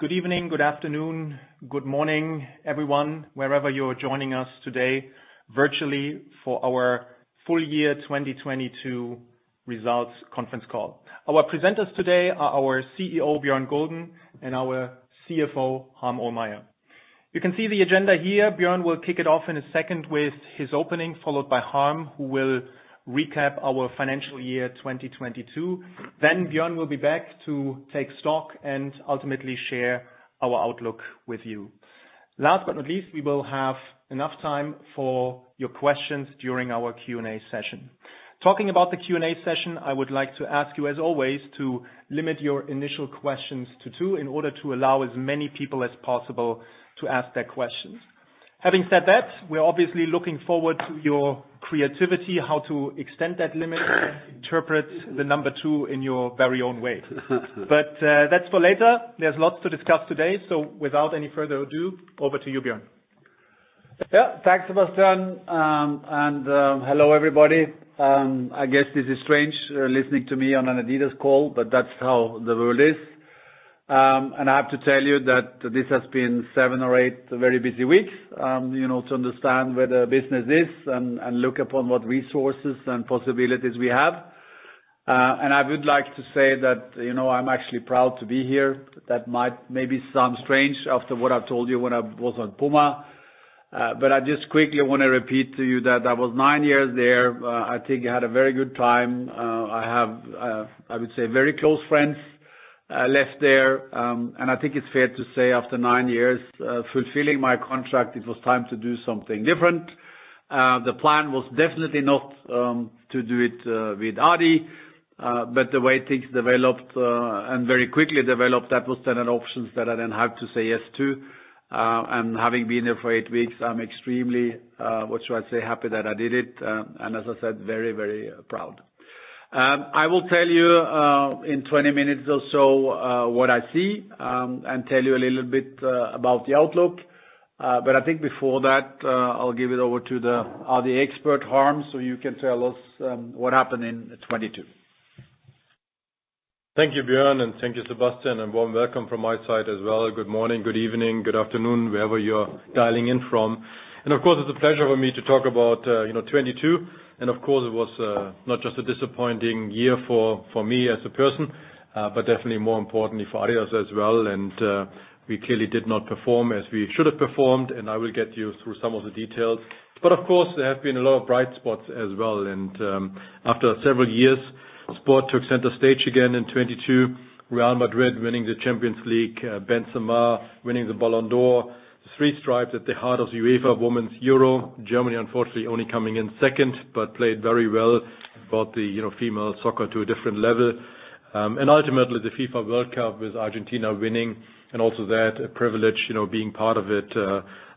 Good evening, good afternoon, good morning, everyone, wherever you're joining us today virtually for our full year 2022 results conference call. Our presenters today are our CEO, Björn Gulden, and our CFO, Harm Ohlmeyer. You can see the agenda here. Björn will kick it off in a second with his opening, followed by Harm, who will recap our financial year 2022. Bjørn will be back to take stock and ultimately share our outlook with you. Last but not least, we will have enough time for your questions during our Q&A session. Talking about the Q&A session, I would like to ask you, as always, to limit your initial questions to two in order to allow as many people as possible to ask their questions. Having said that, we're obviously looking forward to your creativity, how to extend that limit and interpret the number two in your very own way. But uh, that's for later. There's lots to discuss today. So without any further ado, over to you, Björn. Yeah. Thanks, Sebastian. Um, and um, hello, everybody. Um, I guess this is strange, uh, listening to me on an adidas call, but that's how the world is. I have to tell you that this has been seven or eight very busy weeks, Um, you know, to understand where the business is and look upon what resources and possibilities we have. Uh and I would like to say that, you know, I'm actually proud to be here. That might maybe sound strange after what I've told you when I was on PUMA. Uh but I just quickly wanna repeat to you that I was nine years there. I think I had a very good time. I have, I would say very close friends, left there. Um and I think it's fair to say after nine years, fulfilling my contract, it was time to do something different. Uh the plan was definitely not um to do it with Adi, uh but the way things developed and very quickly developed, that was then an options that I then had to say yes to. Uh and having been there for eight weeks, I'm extremely, uh what should I say, happy that I did it, and as I said, very, very proud. Um, I will tell you uh, in 20 minutes or so uh, what I see um, and tell you a little bit uh, about the outlook. Uh but I think before that, I'll give it over to the expert, Harm, so you can tell us um, what happened in 2022. Thank you, Björn, and thank you, Sebastian, and warm welcome from my side as well. Good morning, good evening, good afternoon, wherever you're dialing in from. And of course, it's a pleasure for me to talk about, you know, 2022. And of course, it was not just a disappointing year for for me as a person, but definitely more importantly for adidas as well. And uh we clearly did not perform as we should have performed, and I will get you through some of the details. But of course, there have been a lot of bright spots as well. And um after several years, sport took center stage again in 2022. Real Madrid winning the Champions League, Benzema winning the Ballon d'Or. Three stripes at the heart of the UEFA Women's Euro. Germany, unfortunately, only coming in second, but played very well, brought the, you know, female soccer to a different level. Um and ultimately, the FIFA World Cup with Argentina winning, and also that, a privilege, you know, being part of it,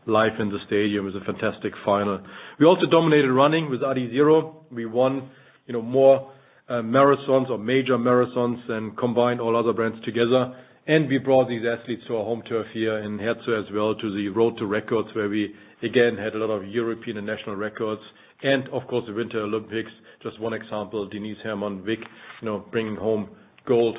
live in the stadium. Was a fantastic final. We also dominated running with Adizero. We won, you know, more marathons or major marathons than combined all other brands together. And we brought these athletes to our home turf here in Herzogenaurach as well, to the Road to Records, where we again had a lot of European and national records. And of course, the Winter Olympics, just one example, Denise Herrmann-Wick, you know, bringing home gold.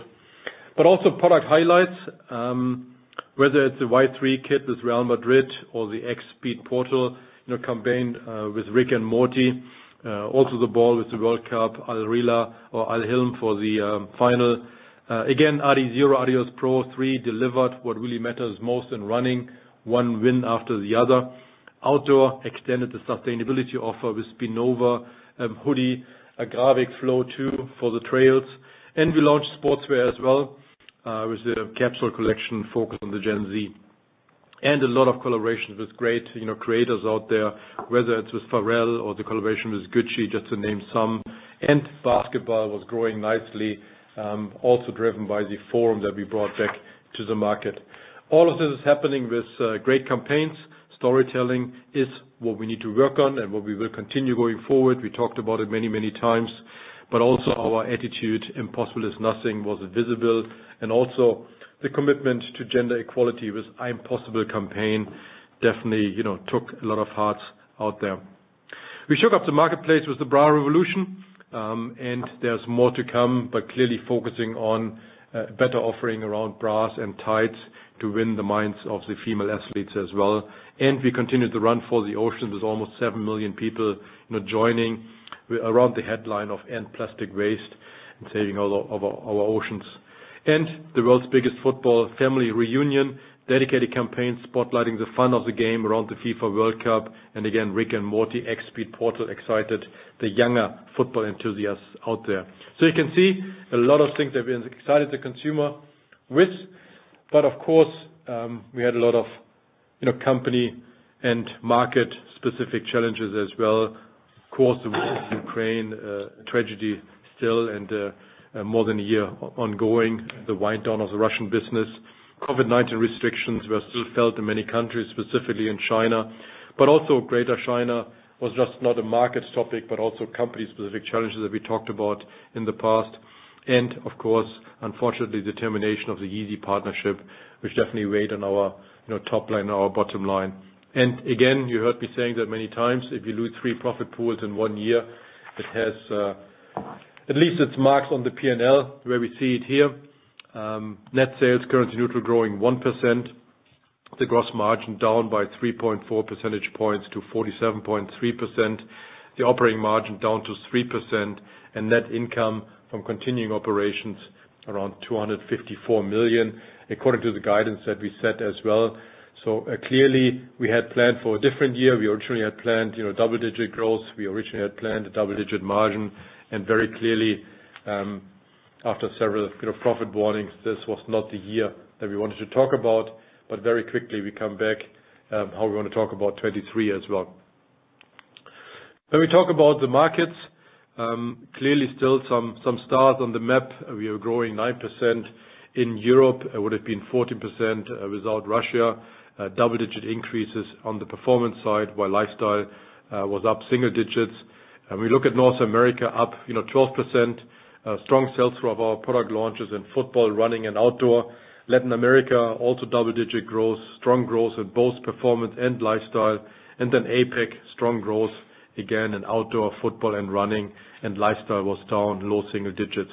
But also product highlights, Um whether it's the Y-3 kit with Real Madrid or the X Speedportal, you know, campaign uh, with Rick and Morty. Uh, also the ball with the World Cup, Al Rihla or Al Hilm for the um, final. Uh, again, Adizero Adios Pro 3 delivered what really matters most in running, one win after the other. Outdoor extended the sustainability offer with Spinnova um, hoodie, a Agravic Flow 2 for the trails. And we launched sportswear as well, uh, with the capsule collection focused on the Gen Z. A lot of collaborations with great, you know, creators out there, whether it's with Pharrell or the collaboration with Gucci, just to name some. And basketball was growing nicely, Um, also driven by the Forum that we brought back to the market. All of this is happening with uh, great campaigns. Storytelling is what we need to work on and what we will continue going forward. We talked about it many, many times. But also our attitude, impossible is nothing, was visible. And also the commitment to gender equality with I'm Possible campaign definitely, you know, took a lot of hearts out there. We shook up the marketplace with the bra revolution, Um, there's more to come, but clearly focusing on better offering around bras and tights to win the minds of the female athletes as well. And we continue to run for the oceans with almost 7 million people joining around the headline of End Plastic Waste and saving all the our oceans. And the world's biggest football family reunion, dedicated campaign spotlighting the fun of the game around the FIFA World Cup. And again, Rick and Morty X Speedportal excited the younger football enthusiasts out there. So you can see a lot of things that we excited the consumer with. But of course, um we had a lot of you know company and market-specific challenges as well. Of course, the war in Ukraine, uh, tragedy still and uh, uh, more than a year ongoing. The wind down of the Russian business. COVID-19 restrictions were still felt in many countries, specifically in China. But also Greater China was just not a market topic, but also company-specific challenges that we talked about in the past. And of course, unfortunately, the termination of the Yeezy partnership, which definitely weighed on our top line, our bottom line. And again, you heard me saying that many times, if you lose three profit pools in one year, it has uh, at least its marks on the P&L, where we see it here. Um, net sales currency neutral growing 1%. The gross margin down by 3.4 percentage points to 47.3%. The operating margin down to 3%. And net income from continuing operations around 254 million, according to the guidance that we set as well. So uh, clearly, we had planned for a different year. We originally had planned you know, double-digit growth. We originally had planned a double-digit margin. And very clearly, um, after several profit warnings, this was not the year that we wanted to talk about. But very quickly, we come back um, how we want to talk about 2023 as well. When we talk about the markets, um, clearly still some stars on the map. We are growing 9% in Europe. It would have been 14% uh, without Russia. Uh, double-digit increases on the performance side, while lifestyle uh, was up single digits. And we look at North America up you know, 12%. Strong sales through of our product launches in football, running, and outdoor. Latin America, also double-digit growth. Strong growth in both performance and lifestyle. And then APAC, strong growth again in outdoor, football, and running. And lifestyle was down low single digits.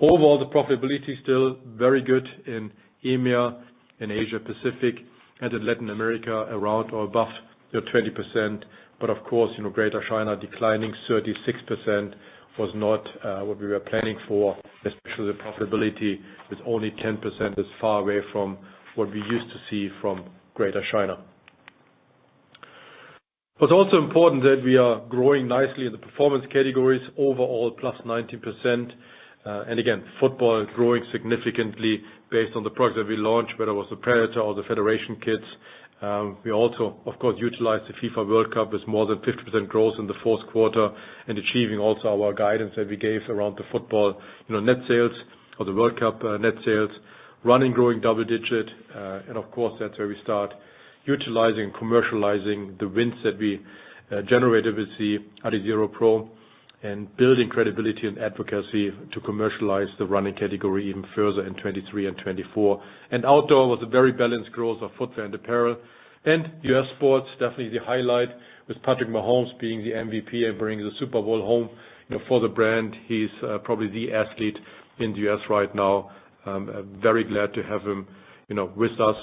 Overall, the profitability still very good in EMEA, in Asia Pacific, and in Latin America, around or above 20%. But of course, you know Greater China declining 36% was not what we were planning for, especially the profitability with only 10% is far away from what we used to see from Greater China. What's also important that we are growing nicely in the performance categories, overall +19%. Uh and again, football growing significantly based on the products that we launched, whether it was the Predator or the Federation kits. Um, we also, of course, utilized the FIFA World Cup with more than 50% growth in the fourth quarter and achieving also our guidance that we gave around the football you know, net sales or the World Cup uh, net sales. Running growing double-digit. Uh and of course, that's where we start utilizing, and commercializing the wins that we uh, generated with the Adizero Pro and building credibility and advocacy to commercialize the running category even further in 2023 and 2024. Outdoor was a very balanced growth of footwear and apparel. And U.S. sports, definitely the highlight with Patrick Mahomes being the MVP and bringing the Super Bowl home you know, for the brand. He's uh, probably the athlete in the U.S. right now. Um, uh, very glad to have him you know, with us,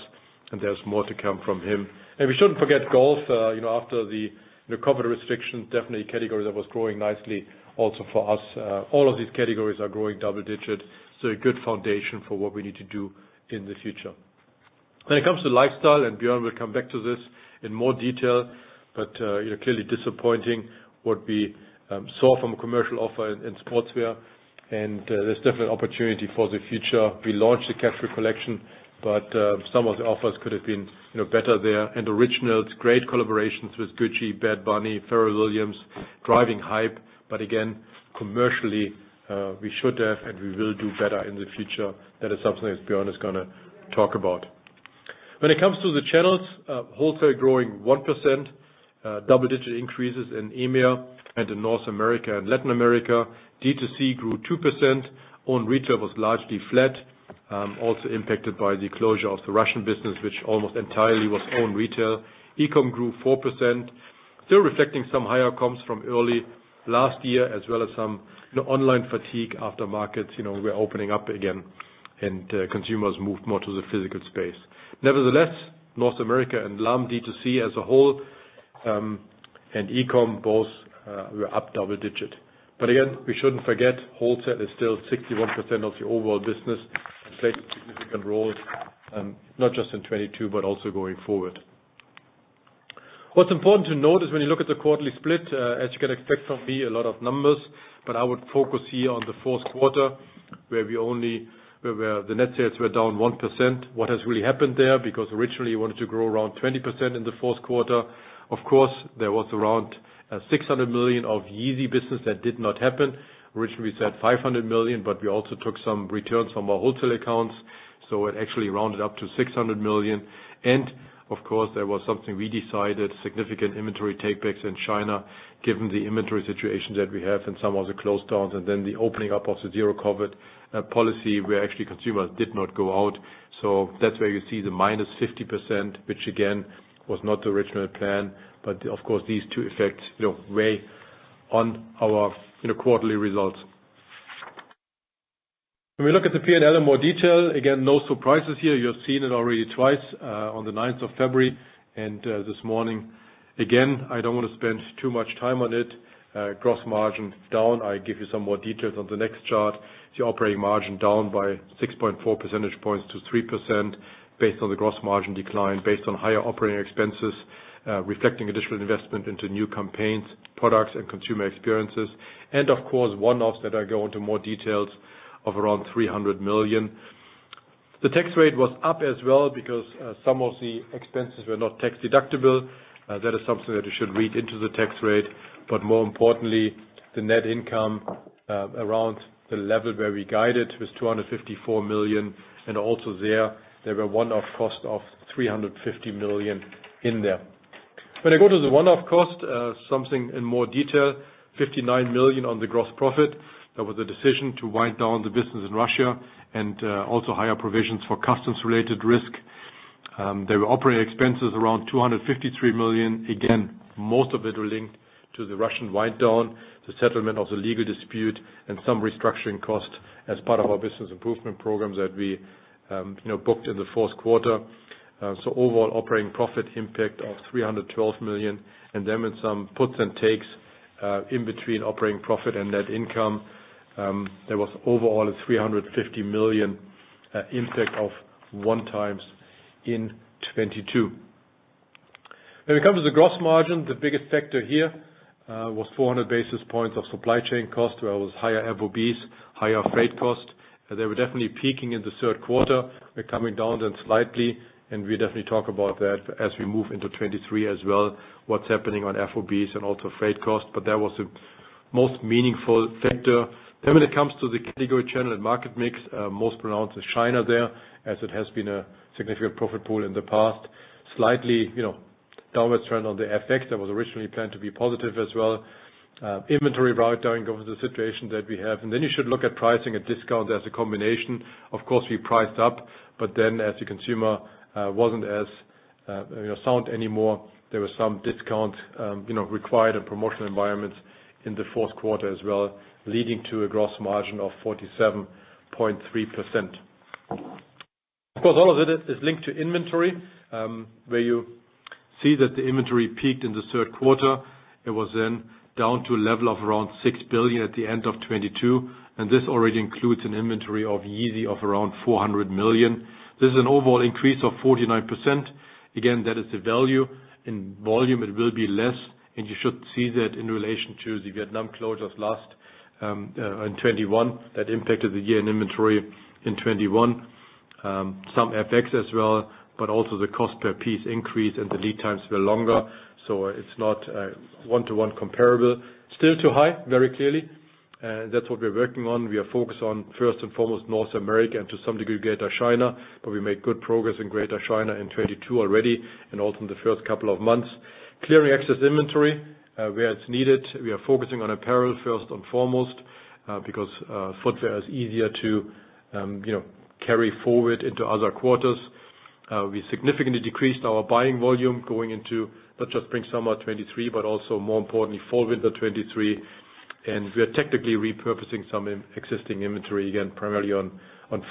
and there's more to come from him. And we shouldn't forget golf. Uh, you know, after the COVID restrictions, definitely a category that was growing nicely also for us. Uh, all of these categories are growing double-digit, so a good foundation for what we need to do in the future. When it comes to lifestyle, and Bjørn will come back to this in more detail, but uh, clearly disappointing what we um, saw from a commercial offer in sportswear. And uh, there's definitely opportunity for the future. We launched the Cashmere collection, Uh, some of the offers could have been you know better there. And originals, great collaborations with Gucci, Bad Bunny, Pharrell Williams, driving hype. But again, commercially, uh, we should have and we will do better in the future. That is something that Bjørn is going to talk about. When it comes to the channels, uh, wholesale growing 1%, double-digit increases in EMEA and in North America and Latin America. D2C grew 2%. Own retail was largely flat, Um, also impacted by the closure of the Russian business, which almost entirely was own retail. E-com grew 4%, still reflecting some higher comps from early last year, as well as some online fatigue after markets you know, were opening up again. and uh, consumers moved more to the physical space. Nevertheless, North America and LAM D2C as a whole, um, and e-com both uh, were up double digit. But again, we shouldn't forget, wholesale is still 61% of the overall business plays a significant role, um, not just in 2022, but also going forward. What's important to note is when you look at the quarterly split, uh, as you can expect from me, a lot of numbers, but I would focus here on the fourth quarter, where we only where the net sales were down 1%. What has really happened there? Because originally we wanted to grow around 20% in the fourth quarter. Of course, there was around uh, 600 million of Yeezy business that did not happen. Originally, we said 500 million, but we also took some returns from our wholesale accounts, so it actually rounded up to 600 million. Of course, there was something we decided, significant inventory takebacks in China, given the inventory situation that we have and some of the close downs, and then the opening up of the zero COVID uh, policy, where actually consumers did not go out. So that's where you see the -50%, which again, was not the original plan. But of course, these two effects you know, weigh on our quarterly results. When we look at the P&L in more detail, again, no surprises here. You have seen it already twice, uh, on the 9th of February and uh, this morning. Again, I don't want to spend too much time on it. Uh, gross margin down. I give you some more details on the next chart. The operating margin down by 6.4 percentage points to 3% based on the gross margin decline, based on higher operating expenses, reflecting additional investment into new campaigns, products, and consumer experiences. And of course, one-offs that I go into more details of around 300 million. The tax rate was up as well because uh, some of the expenses were not tax-deductible. Uh, that is something that you should read into the tax rate. But more importantly, the net income uh, around the level where we guided was 254 million. and Also there there were one-off cost of 350 million in there. When I go to the one-off cost, something in more detail, 59 million on the gross profit. There was a decision to wind down the business in Russia and uh, also higher provisions for customs-related risk. Um, there were operating expenses around 253 million. Again, most of it linked to the Russian wind down, the settlement of the legal dispute, and some restructuring costs as part of our business improvement programs that we um, booked in the fourth quarter. Uh, so overall operating profit impact of 312 million, and then with some puts and takes Uh, in between operating profit and net income, um, there was overall a 350 million uh, impact of one-times in 2022. When it comes to the gross margin, the biggest factor here uh, was 400 basis points of supply chain cost, where it was higher FOBs, higher freight cost. They were definitely peaking in the third quarter. They're coming down then slightly, and we definitely talk about that as we move into 2023 as well, what's happening on FOBs and also freight cost. But that was the most meaningful factor. Then when it comes to the category channel and market mix, uh, most pronounced is China there, as it has been a significant profit pool in the past. Slightly you know, downward trend on the FX that was originally planned to be positive as well. Uh, inventory write-down given the situation that we have. And then you should look at pricing and discount as a combination. Of course, we priced up, but then as the consumer Uh, wasn't as uh, sound anymore, there was some discount um you know required in promotional environments in the fourth quarter as well, leading to a gross margin of 47.3%. Of course, all of it is linked to inventory, um, where you see that the inventory peaked in the third quarter. It was then down to a level of around 6 billion at the end of 2022, and this already includes an inventory of Yeezy of around 400 million. This is an overall increase of 49%. Again, that is the value. In volume, it will be less, and you should see that in relation to the Vietnam closures last um uh in 2021 that impacted the year in inventory in 2021. Some FX as well, but also the cost per piece increase and the lead times were longer. So it's not one-to-one comparable. Still too high, very clearly. And that's what we're working on. We are focused on, first and foremost, North America and to some degree, Greater China. But we made good progress in Greater China in 2022 already, and also in the first couple of months. Clearing excess inventory uh, where it's needed. We are focusing on apparel first and foremost, uh, because uh, footwear is easier to um, you know, carry forward into other quarters. We significantly decreased our buying volume going into not just spring/summer 2023, but also more importantly, fall/winter 2023. We are technically repurposing some existing inventory, again, primarily on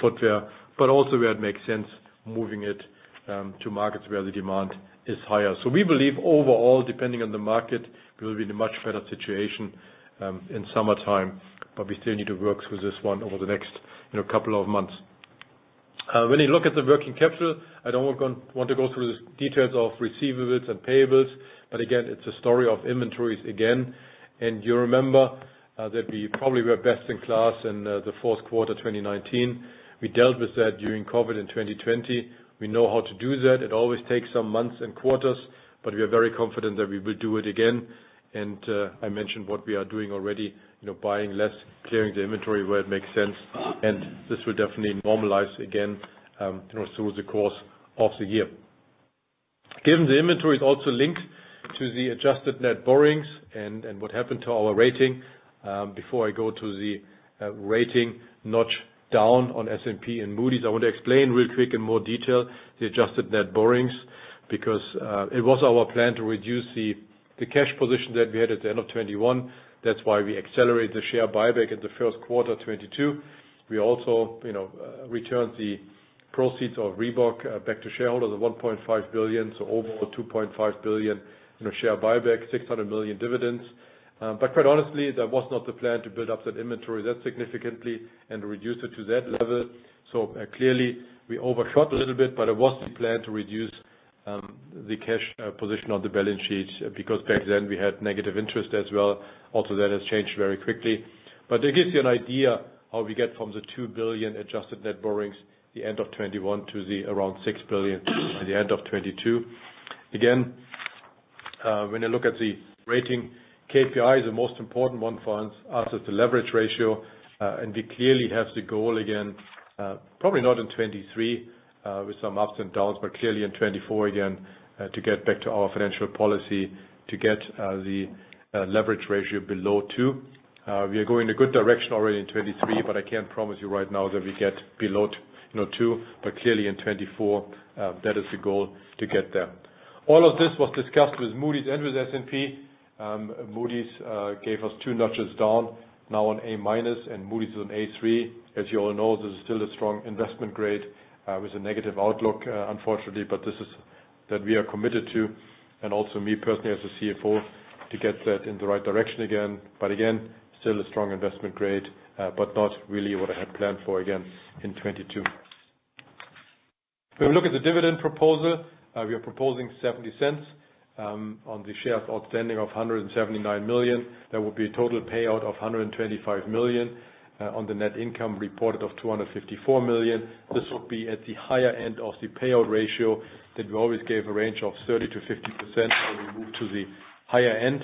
footwear, but also where it makes sense, moving it um, to markets where the demand is higher. So we believe overall, depending on the market, we will be in a much better situation um, in summertime, but we still need to work through this one over the next you know couple of months. Uh, when you look at the working capital, I don't want to go through the details of receivables and payables, but again, it's a story of inventories again. And you remember uh, that we probably were best in class in uh, the fourth quarter 2019. We dealt with that during COVID in 2020. We know how to do that. It always takes some months and quarters, but we are very confident that we will do it again. And uh I mentioned what we are doing already, you know, buying less, clearing the inventory where it makes sense. And this will definitely normalize again um, through the course of the year. Given the inventory is also linked to the adjusted net borrowings and what happened to our rating, um, before I go to the uh, rating notch down on S&P and Moody's, I want to explain real quick in more detail the adjusted net borrowings, because uh, it was our plan to reduce the the cash position that we had at the end of 2021. That's why we accelerated the share buyback in the first quarter 2022. We also you know, uh, returned the proceeds of Reebok back to shareholders of 1.5 billion, so overall 2.5 billion share buyback, 600 million dividends. Um but quite honestly, that was not the plan to build up that inventory that significantly and reduce it to that level. So uh, clearly we overshot a little bit, but it was the plan to reduce um, the cash uh, position on the balance sheet, because back then we had negative interest as well. Also, that has changed very quickly. But it gives you an idea how we get from the 2 billion adjusted net borrowings the end of 2021 to the around 6 billion at the end of 2022. Again, Uh, when you look at the rating KPI, the most important one for us is the leverage ratio. Uh and we clearly have the goal again, uh, probably not in 2023, uh, with some ups and downs, but clearly in 2024 again, to get back to our financial policy to get the leverage ratio below two. We are going in a good direction already in 2023, but I can't promise you right now that we get below you know, two. Clearly in 2024, that is the goal to get there. All of this was discussed with Moody's and with S&P. Um, Moody's uh, gave us two notches down, now on A-, and Moody's is on A3. As you all know, this is still a strong investment grade uh, with a negative outlook, uh, unfortunately, but this is that we are committed to, and also me personally as a CFO, to get that in the right direction again. But again, still a strong investment grade, but not really what I had planned for again in 2022. When we look at the dividend proposal, Uh, we are proposing 0.70 um, on the shares outstanding of 179 million. That would be a total payout of 125 million uh, on the net income reported of 254 million. This will be at the higher end of the payout ratio that we always gave a range of 30%-50%. We move to the higher end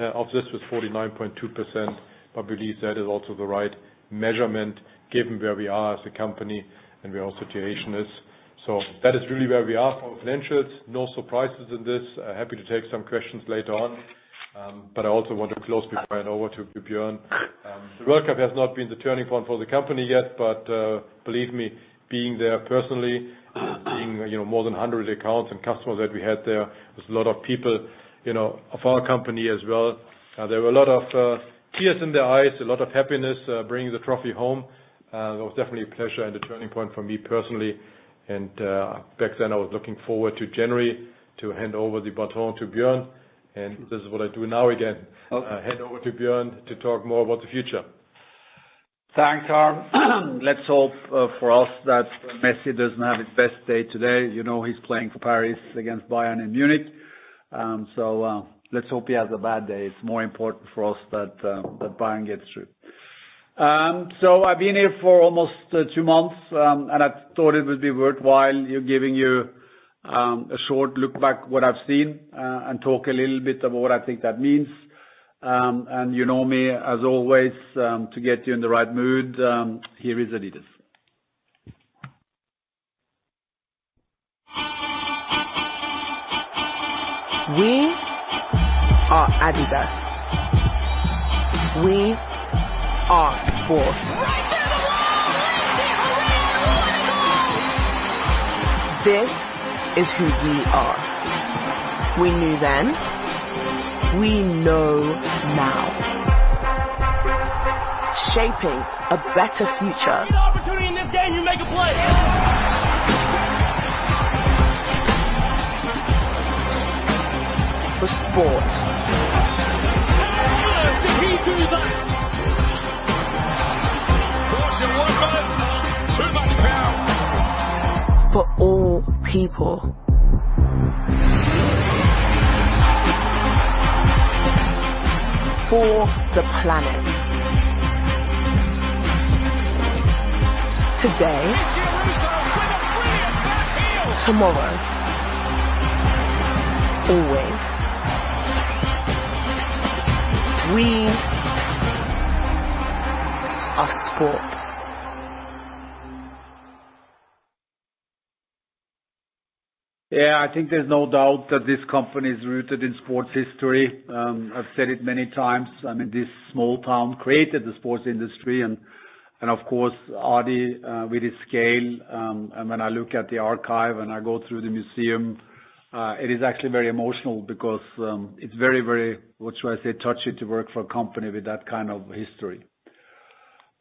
uh, of this with 49.2%. I believe that is also the right measurement given where we are as a company and where our situation is. So that is really where we are for financials. No surprises in this. Uh, happy to take some questions later on. Um but I also want to close before I hand over to Bjørn. Um, the World Cup has not been the turning point for the company yet, but uh, believe me, being there personally, seeing you know more than 100 accounts and customers that we had there, with a lot of people you know, of our company as well. Uh, there were a lot of tears in their eyes, a lot of happiness bringing the trophy home. It was definitely a pleasure and a turning point for me personally. Uh, back then I was looking forward to January to hand over the baton to Bjørn, and this is what I do now again. Oh. Uh, hand over to Bjørn to talk more about the future. Thanks, Harm. Let's hope uh, for us that Messi doesn't have his best day today. You know he's playing for Paris against Bayern in Munich. Um, so let's hope he has a bad day. It's more important for us that uh that Bayern gets through. Um, I've been here for almost uh, two months, um, and I thought it would be worthwhile giving you um, a short look back what I've seen, uh, and talk a little bit about what I think that means. Um and you know me, as always, to get you in the right mood, here is adidas. We are adidas. We are sport. This is who we are. We knew then, we know now. shaping a better future. Any opportunity in this game, you make a play. For sport. For all people. For the planet. Today. Tomorrow. Always. We are sport. Yeah, I think there's no doubt that this company is rooted in sports history. Um I've said it many times. I mean, this small town created the sports industry and and of course, Adi, with his scale, um and when I look at the archive and I go through the museum, uh it is actually very emotional because um it's very, very, what should I say, touchy to work for a company with that kind of history.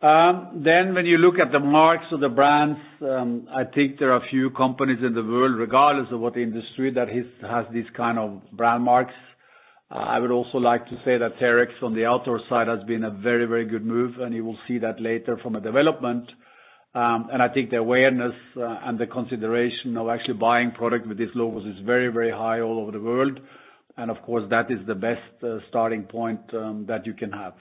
Um, when you look at the marks of the brands, um I think there are a few companies in the world, regardless of what industry, that has these kind of brand marks. Uh, I would also like to say that Terrex on the outdoor side has been a very very good move, and you will see that later from a development. Um and I think the awareness uh, and the consideration of actually buying product with these logos is very very high all over the world. And of course, that is the best uh, starting point um, that you can have.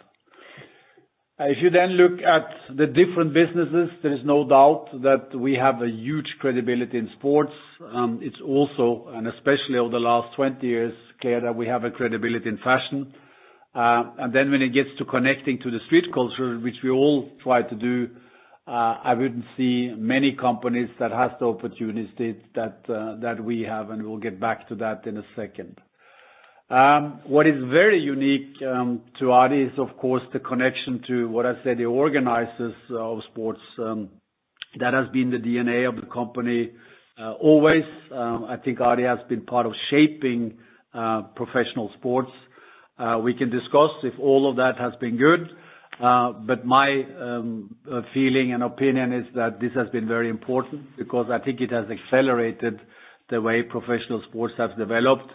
If you then look at the different businesses, there is no doubt that we have a huge credibility in sports. Um, it's also, and especially over the last 20 years, clear that we have a credibility in fashion. Uh and then when it gets to connecting to the street culture, which we all try to do, uh, I wouldn't see many companies that has the opportunity that uh, that we have, and we'll get back to that in a second. Um, what is very unique um, to Adi is, of course, the connection to what I said, the organizers of sports. Um, that has been the DNA of the company uh, always. I think Adi has been part of shaping uh, professional sports. Uh, we can discuss if all of that has been good, but my feeling and opinion is that this has been very important because I think it has accelerated the way professional sports have developed.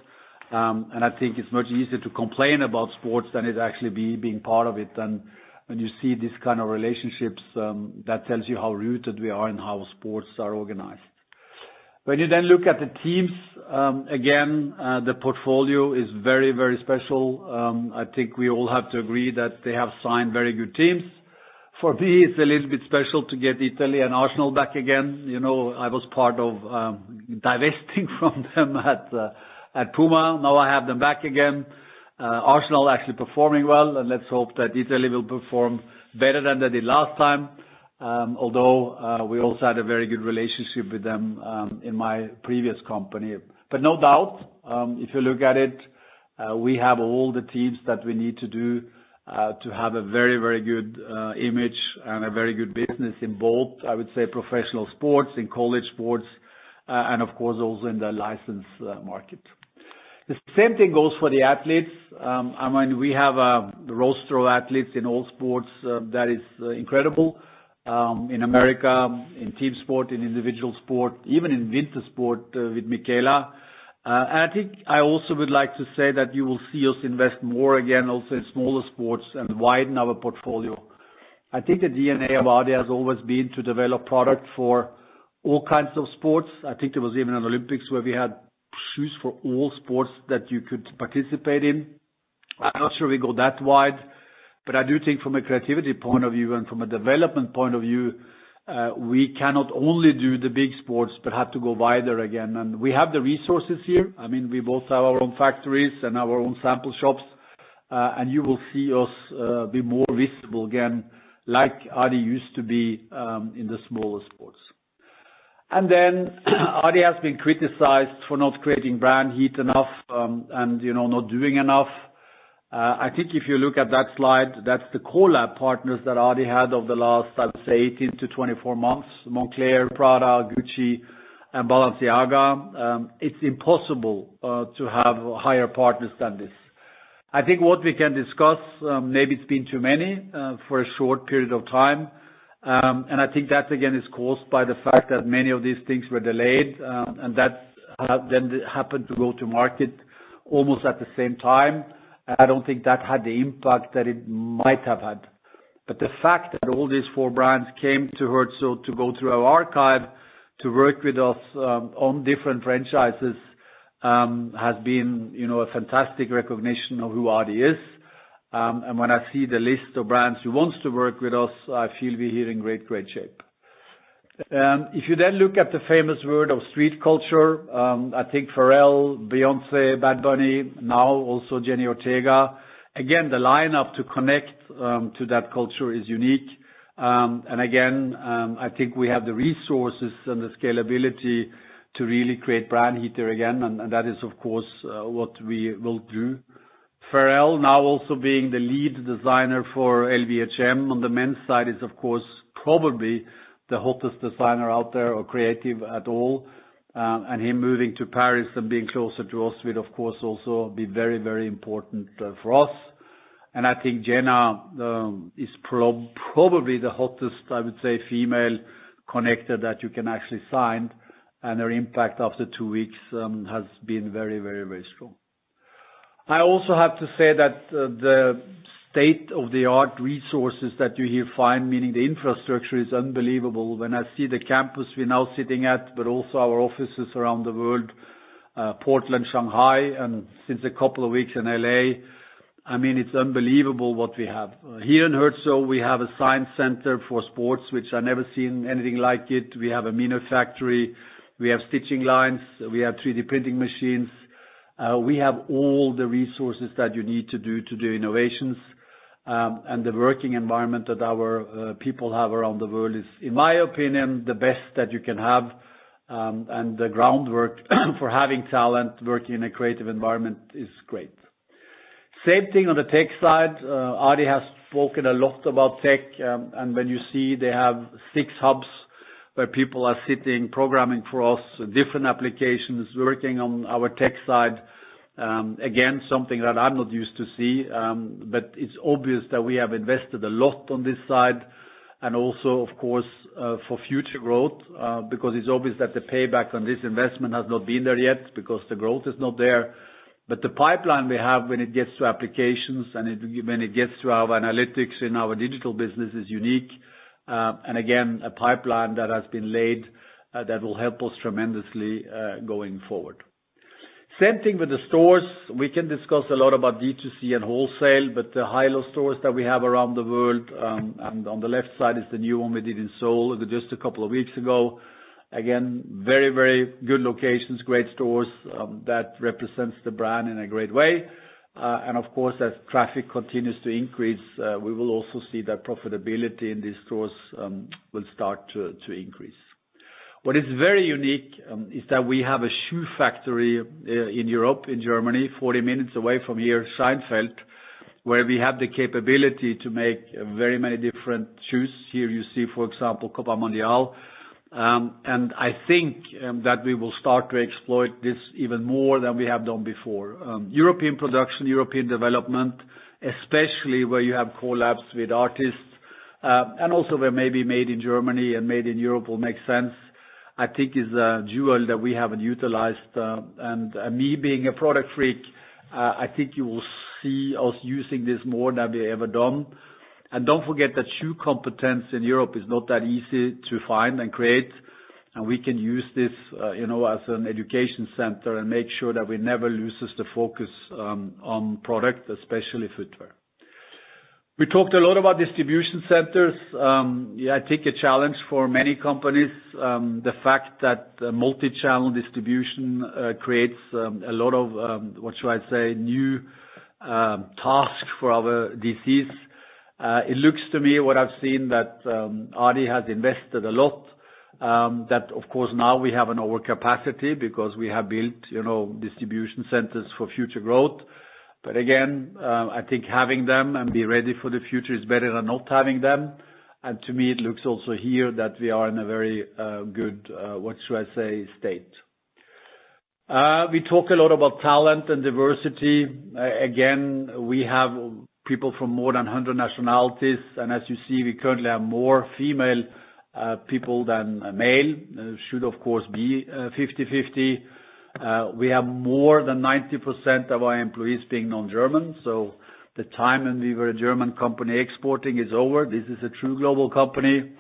I think it's much easier to complain about sports than it actually be being part of it. And when you see these kind of relationships, um that tells you how rooted we are in how sports are organized. When you then look at the teams, um again, the portfolio is very, very special. Um I think we all have to agree that they have signed very good teams. For me, it's a little bit special to get Italy and Arsenal back again. You know, I was part of um divesting from them at Puma. Now I have them back again. Uh, Arsenal actually performing well, and let's hope that Italy will perform better than they did last time. Um, although, uh, we also had a very good relationship with them um, in my previous company. But no doubt, um, if you look at it, uh, we have all the teams that we need to do to have a very very good image and a very good business in both, I would say, professional sports, in college sports, and of course, also in the license market. The same thing goes for the athletes. Um I mean we have a roster of athletes in all sports uh, that is uh, incredible. Um, in America, in team sport, in individual sport, even in winter sport uh, with Mikaela. I think I also would like to say that you will see us invest more again, also in smaller sports and widen our portfolio. I think the DNA of Adi has always been to develop product for all kinds of sports. I think there was even an Olympics where we had shoes for all sports that you could participate in. I'm not sure we go that wide, but I do think from a creativity point of view and from a development point of view, uh, we cannot only do the big sports, but have to go wider again. And we have the resources here. I mean we both have our own factories and our own sample shops. Uh and you will see us uh, be more visible again, like Adi used to be um, in the smaller sports. Adi has been criticized for not creating brand heat enough, um, and you know, not doing enough. Uh, I think if you look at that slide, that's the collab partners that Adi had over the last, I would say, 18-24 months. Moncler, Prada, Gucci, and Balenciaga. Um, it's impossible uh, to have higher partners than this. I think what we can discuss, um, maybe it's been too many uh, for a short period of time. Um, I think that again is caused by the fact that many of these things were delayed, um, and that then happened to go to market almost at the same time. I don't think that had the impact that it might have had. But the fact that all these four brands came to Herzogenaurach to go through our archive to work with us um, on different franchises um has been, you know, a fantastic recognition of who Adi is. When I see the list of brands who wants to work with us, I feel we're here in great great shape. Um if you then look at the famous word of street culture, um I think Pharrell, Beyoncé, Bad Bunny, now also Jenna Ortega, again, the lineup to connect um to that culture is unique. Um and again, um I think we have the resources and the scalability to really create brand heat there again, and that is of course what we will do. Pharrell now also being the lead designer for LVMH on the men's side is of course probably the hottest designer out there or creative at all. Uh and him moving to Paris and being closer to us will of course also be very, very important uh, for us. And I think Jenna um, is probably the hottest, I would say, female connector that you can actually sign, and her impact after two weeks um, has been very, very, very strong. I also have to say that uh, the state-of-the-art resources that you here find, meaning the infrastructure, is unbelievable. When I see the campus we're now sitting at, but also our offices around the world, uh, Portland, Shanghai, and since a couple of weeks in L.A., I mean, it's unbelievable what we have. Uh, here in Herzogenaurach, we have a science center for sports, which I've never seen anything like it. We have a MENA factory. We have stitching lines. We have 3D printing machines. Uh, we have all the resources that you need to do to do innovations. Um, and the working environment that our uh, people have around the world is, in my opinion, the best that you can have. Um and the groundwork for having talent working in a creative environment is great. Same thing on the tech side. Uh, Adi has spoken a lot about tech, um, and when you see they have six hubs where people are sitting, programming for us, different applications, working on our tech side, um, again, something that I'm not used to see. Um, but it's obvious that we have invested a lot on this side and also, of course, uh, for future growth, uh, because it's obvious that the payback on this investment has not been there yet because the growth is not there. But the pipeline we have when it gets to applications and when it gets to our analytics in our digital business is unique. Uh, again, a pipeline that has been laid, uh, that will help us tremendously, uh, going forward. Same thing with the stores. We can discuss a lot about D2C and wholesale, but the high-low stores that we have around the world, um, and on the left side is the new one we did in Seoul just a couple of weeks ago. Again, very, very good locations, great stores, um, that represents the brand in a great way. Uh, of course, as traffic continues to increase, uh, we will also see that profitability in these stores um, will start to increase. What is very unique um, is that we have a shoe factory uh, in Europe, in Germany, 40 minutes away from here, Scheinfeld, where we have the capability to make very many different shoes. Here you see, for example, Copa Mundial. Um, I think um, that we will start to exploit this even more than we have done before. Um, European production, European development, especially where you have collabs with artists, uh, and also where maybe made in Germany and made in Europe will make sense, I think is a jewel that we haven't utilized. Uh, and uh, me being a product freak, I think you will see us using this more than we ever done. And don't forget that shoe competence in Europe is not that easy to find and create, and we can use this, uh, you know, as an education center and make sure that we never loses the focus um, on product, especially footwear. We talked a lot about distribution centers. Um, yeah, I think a challenge for many companies, um, the fact that uh, multi-channel distribution uh, creates a lot of what should I say, new tasks for our DCs. It looks to me what I've seen that um, Adi has invested a lot, Um that of course now we have an overcapacity because we have built, you know, distribution centers for future growth. But again, I think having them and be ready for the future is better than not having them. And to me, it looks also here that we are in a very good what should I say, state. Uh we talk a lot about talent and diversity. Again, we have people from more than 100 nationalities, and as you see, we currently have more female uh, people than male. Uh, should, of course, be uh, 50/50. We have more than 90% of our employees being non-German, so the time when we were a German company exporting is over. This is a true global company.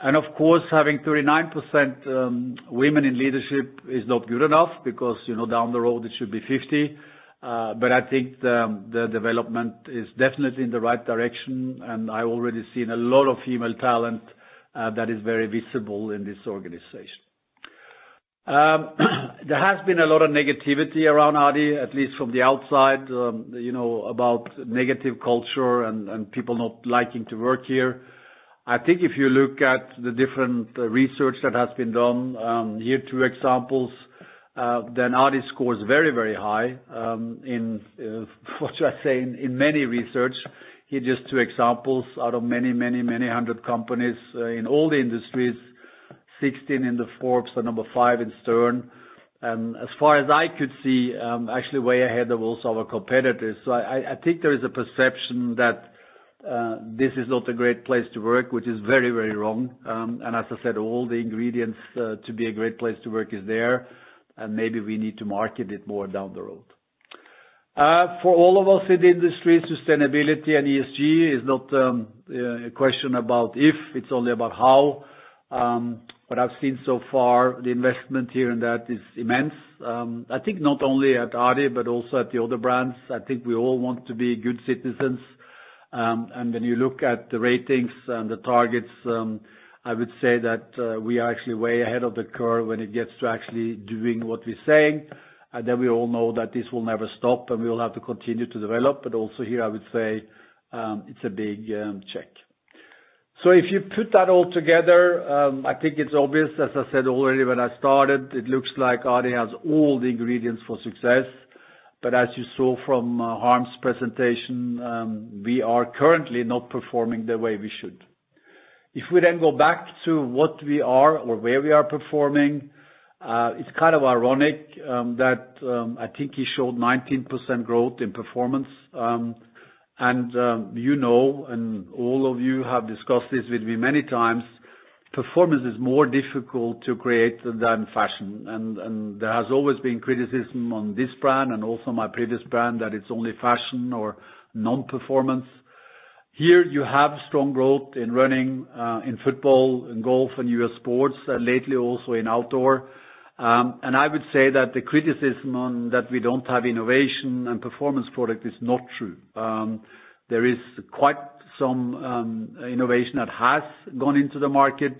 And of course, having 39% um, women in leadership is not good enough because you know down the road it should be 50. Uh, I think the development is definitely in the right direction, and I already seen a lot of female talent uh, that is very visible in this organization. Um, there has been a lot of negativity around Adi, at least from the outside, um you know, about negative culture and people not liking to work here. I think if you look at the different uh, research that has been done, um, here are two examples, Uh, Adi scores very very high um, in, uh, what should I say, in many research. Here are just two examples out of many many, many hundred companies uh, in all the industries, 16 in the Forbes and number five in Stern. And as far as I could see, um, actually way ahead of also our competitors. So I think there is a perception that this is not a great place to work, which is very, very wrong. Um and as I said, all the ingredients to be a great place to work is there, and maybe we need to market it more down the road. Uh for all of us in the industry, sustainability and ESG is not a question about if, it's only about how. Um what I've seen so far, the investment here in that is immense. Um I think not only at Adi, but also at the other brands. I think we all want to be good citizens. Um and when you look at the ratings and the targets, I would say that we are actually way ahead of the curve when it gets to actually doing what we're saying. And then we all know that this will never stop, and we will have to continue to develop. But also here, I would say, um it's a big check. So if you put that all together, I think it's obvious, as I said already when I started, it looks like Adi has all the ingredients for success. But as you saw from Harm's presentation, um we are currently not performing the way we should. If we then go back to what we are or where we are performing, uh it's kind of ironic um that I think he showed 19% growth in performance. Um and um you know, and all of you have discussed this with me many times, performance is more difficult to create than fashion. And there has always been criticism on this brand and also my previous brand that it's only fashion or non-performance. Here you have strong growth in running, in football, in golf, and U.S. sports, and lately also in outdoor. Um and I would say that the criticism on that we don't have innovation and performance product is not true. Um there is quite some um, innovation that has gone into the market.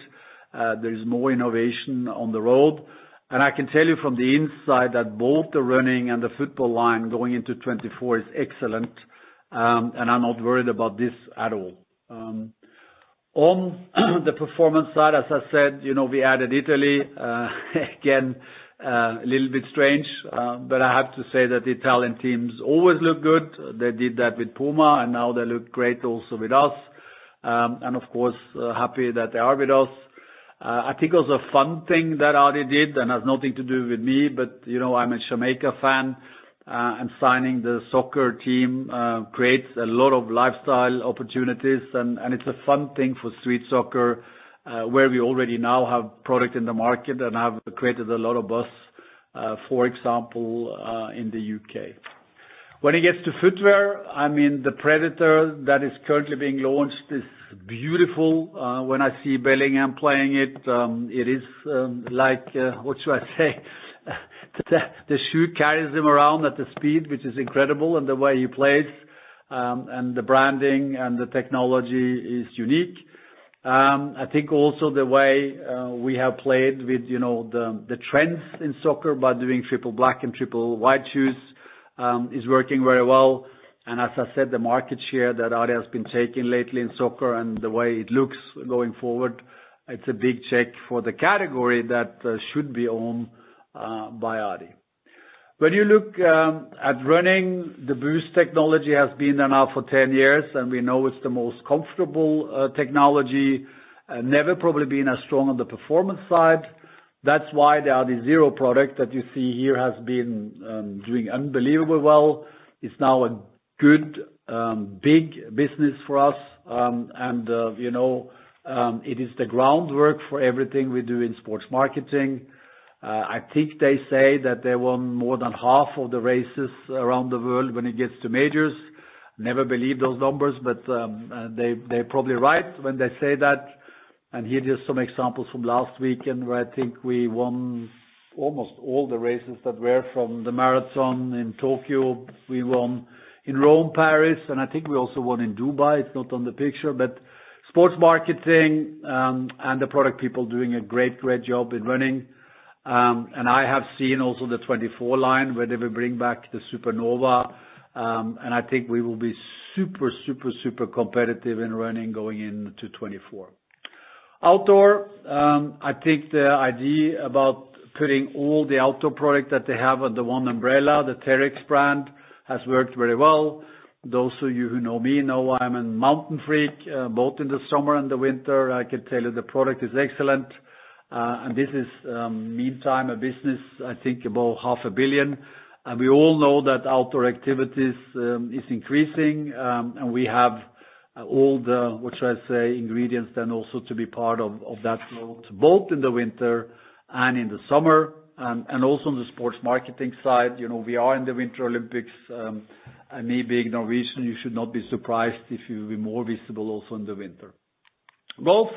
There is more innovation on the road. And I can tell you from the inside that both the running and the football line going into 2024 is excellent, Um, and I'm not worried about this at all. Um, on the performance side, as I said, you know, we added Italy. Uh, again, uh, a little bit strange, uh, but I have to say that the Italian teams always look good. They did that with Puma, and now they look great also with us. Um and of course, happy that they are with us. I think it was a fun thing that Adi did and has nothing to do with me, but you know, I'm a Jamaica fan, Uh, and signing the soccer team uh, creates a lot of lifestyle opportunities, and it's a fun thing for street soccer, uh, where we already now have product in the market and have created a lot of buzz, for example, in the U.K. When it gets to footwear, I mean the Predator that is currently being launched is beautiful. When I see Bellingham playing it um it is um, like, what should I say? The shoe carries him around at the speed, which is incredible, and the way he plays, um and the branding and the technology is unique. Um I think also the way we have played with you know the the trends in soccer by doing triple black and triple white shoes um is working very well. And as I said, the market share that Adi has been taking lately in soccer and the way it looks going forward, it's a big check for the category that should be owned by Adi. When you look at running, the Boost technology has been there now for 10 years, and we know it's the most comfortable technology. Never probably been as strong on the performance side. That's why the Adizero product that you see here has been doing unbelievably well. It's now a good, big business for us. Um and uh you know um it is the groundwork for everything we do in sports marketing. Uh, I think they say that they won more than half of the races around the world when it gets to majors. Never believe those numbers, but um, uh, they're probably right when they say that. And here just some examples from last weekend, where I think we won almost all the races that were from the marathon in Tokyo. We won in Rome, Paris, and I think we also won in Dubai. It's not on the picture, but sports marketing, um and the product people doing a great, great job in running. I have seen also the 24 line, where they will bring back the Supernova, um and I think we will be super super, super competitive in running going into 2024. Outdoor, um I think the idea about putting all the outdoor product that they have under one umbrella, the Terrex brand, has worked very well. Those of you who know me know I'm a mountain freak, both in the summer and the winter. I can tell you the product is excellent. Uh, this is, um, meantime, a business, I think, about half a billion. We all know that outdoor activities um, is increasing, um, and we have uh, all the, what should I say, ingredients then also to be part of that growth, both in the winter and in the summer. And also on the sports marketing side, you know, we are in the Winter Olympics, um me being Norwegian, you should not be surprised if we'll be more visible also in the winter. Golf,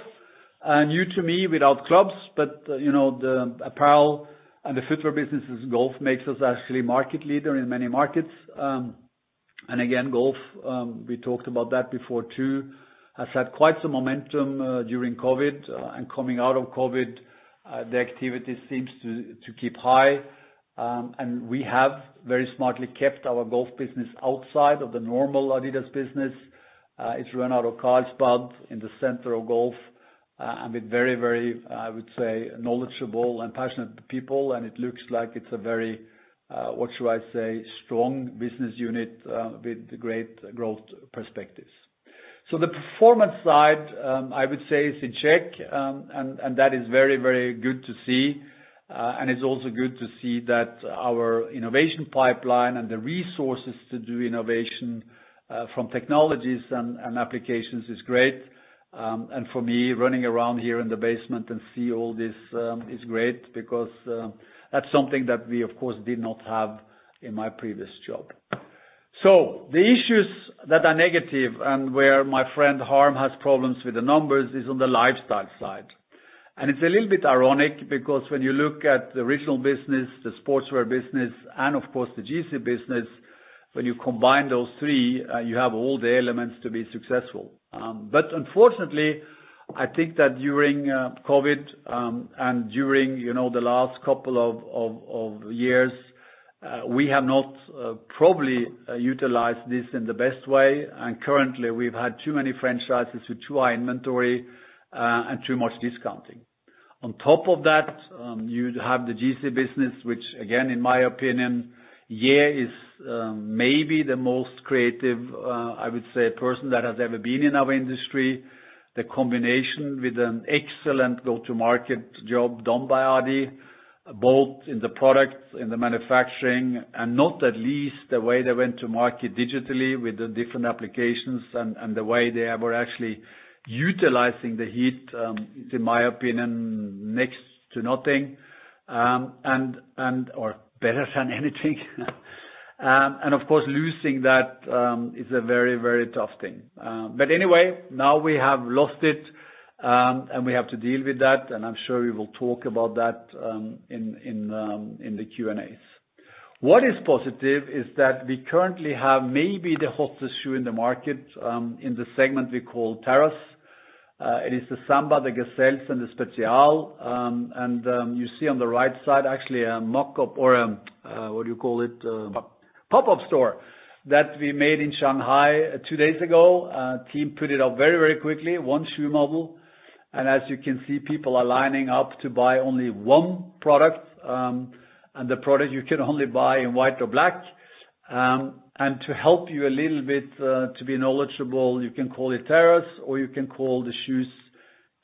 new to me without clubs, but uh you know the apparel and the footwear businesses, golf makes us actually market leader in many markets. Um and again, golf, we talked about that before too, has had quite some momentum during COVID. Uh and coming out of COVID, the activity seems to keep high. Um and we have very smartly kept our golf business outside of the normal adidas business. It's run out of Carlsbad in the center of golf, Uh, and with very, very uh, I would say, knowledgeable and passionate people, and it looks like it's a very, uh, what should I say, strong business unit with great growth perspectives. So the performance side, um, I would say is in check, um, and that is very very good to see. Uh and it's also good to see that our innovation pipeline and the resources to do innovation from technologies and applications is great. Um, for me, running around here in the basement and see all this um, is great because um, that's something that we, of course, did not have in my previous job. So the issues that are negative and where my friend Harm has problems with the numbers is on the lifestyle side. And it's a little bit ironic because when you look at the original business, the sportswear business, and of course the GC business, when you combine those three, uh, you have all the elements to be successful. Um, unfortunately, I think that during uh, COVID, um, and during the last couple of years, uh, we have not uh, probably utilized this in the best way. And currently, we've had too many franchises with too high inventory, and too much discounting. On top of that, um, you have the Yeezy business, which again, in my opinion, Ye is Um, maybe the most creative, uh, I would say, person that has ever been in our industry. The combination with an excellent go-to-market job done by Adi, both in the product, in the manufacturing, and not at least the way they went to market digitally with the different applications and the way they were actually utilizing the heat, is, in my opinion, next to nothing, um, And, or better than anything. Um, of course, losing that um, is a very very tough thing. Um but anyway, now we have lost it, um, and we have to deal with that, and I'm sure we will talk about that in in, in the Q&As. What is positive is that we currently have maybe the hottest shoe in the market, in the segment we call Terrace. Uh, it is the Samba, the Gazelle, and the Spezial. You see on the right side, actually a mock-up or a, uh, what do you call it? Uh, Pop-up store that we made in Shanghai uh, two days ago. Uh, team put it up very very quickly, one shoe model. And as you can see, people are lining up to buy only one product, um, and the product you can only buy in white or black. Um, and to help you a little bit uh, to be knowledgeable, you can call it Terrace, or you can call the shoes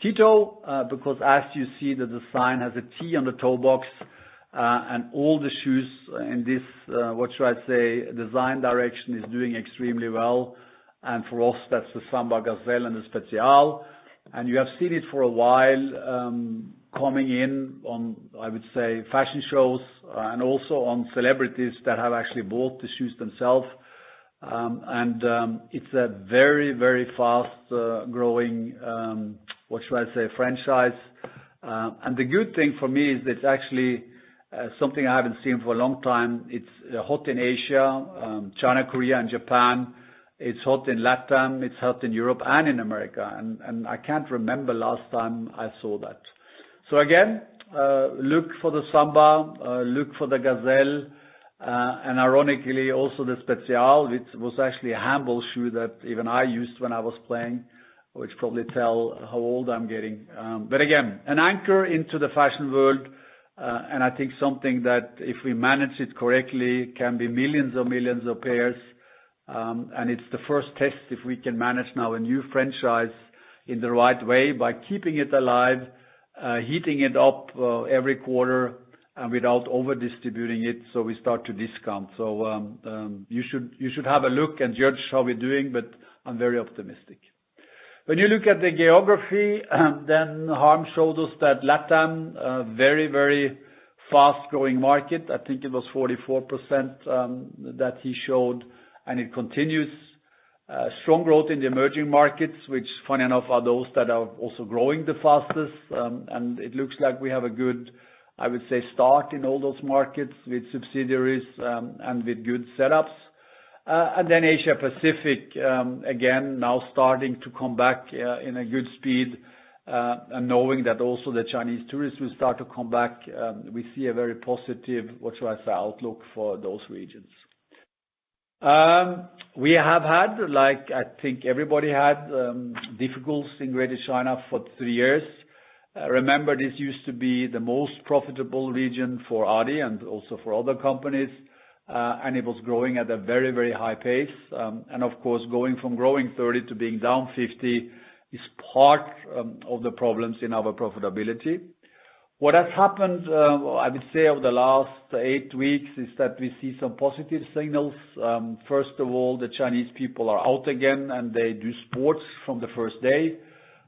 T-toe, because as you see, the design has a T on the toe box, Uh, all the shoes in this, uh, what should I say, design direction is doing extremely well. And for us, that's the Samba Gazelle and the Spezial. You have seen it for a while, um, coming in on, I would say, fashion shows, uh, and also on celebrities that have actually bought the shoes themselves. Um, and um, it's a very very fast growing, what should I say, franchise. Uh and the good thing for me is that it's actually something I haven't seen for a long time. It's uh, hot in Asia, um, China, Korea, and Japan. It's hot in LATAM, it's hot in Europe and in America. And I can't remember last time I saw that. So again, uh, look for the Samba, uh, look for the Gazelle, and ironically, also the Spezial, which was actually a handball shoe that even I used when I was playing, which probably tell how old I'm getting. Um but again, an anchor into the fashion world, I think something that if we manage it correctly, can be millions or millions of pairs. Um and it's the first test if we can manage now a new franchise in the right way by keeping it alive, heating it up every quarter and without over-distributing it, so we start to discount. So um um you should you should have a look and judge how we're doing, but I'm very optimistic. When you look at the geography, um then Harm showed us that LATAM, a very very fast-growing market. I think it was 44% that he showed, and it continues. Strong growth in the emerging markets, which funny enough, are those that are also growing the fastest. Um and it looks like we have a good, I would say, start in all those markets with subsidiaries, and with good setups. Uh, Asia Pacific, um, again, now starting to come back uh, in a good speed, uh, and knowing that also the Chinese tourists will start to come back, um, we see a very positive, what should I say, outlook for those regions. Um, we have had, like I think everybody had, difficulties in Greater China for three years. Remember, this used to be the most profitable region for Adi and also for other companies, Uh, and it was growing at a very very high pace. Um and of course, going from growing 30 to being down 50 is part um, of the problems in our profitability. What has happened, uh, I would say over the last eight weeks, is that we see some positive signals. Um, first of all, the Chinese people are out again, and they do sports from the first day.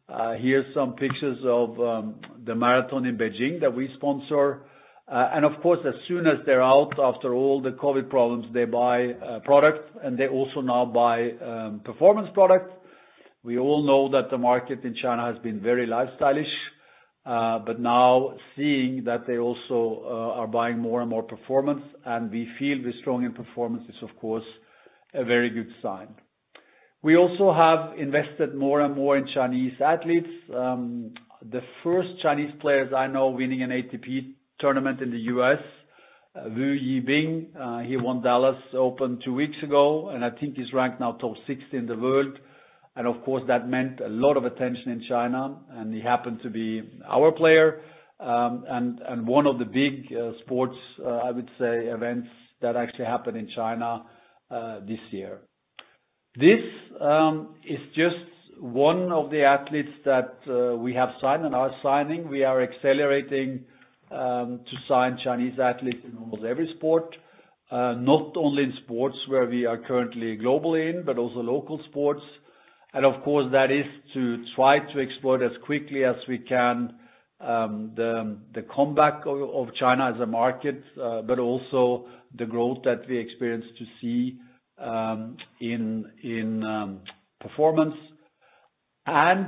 Uh, here's some pictures of um, the marathon in Beijing that we sponsor. Uh, of course, as soon as they're out after all the COVID problems, they buy uh, product, and they also now buy um, performance product. We all know that the market in China has been very lifestyle-ish. Uh, now seeing that they also are buying more and more performance, and we feel we're strong in performance is, of course, a very good sign. We also have invested more and more in Chinese athletes. Um, the first Chinese players I know winning an ATP tournament in the U.S., uh, Wu Yibing, uh, he won Dallas Open two weeks ago, and I think he's ranked now top 60 in the world. And of course, that meant a lot of attention in China, and he happened to be our player, um, and one of the big uh, sports, I would say, events that actually happened in China this year. This um, is just one of the athletes that we have signed and are signing. We are accelerating Um, to sign Chinese athletes in almost every sport. Uh, not only in sports where we are currently globally in, but also local sports. And of course, that is to try to exploit as quickly as we can, um, the comeback of China as a market, uh, but also the growth that we experience to see um, in performance. And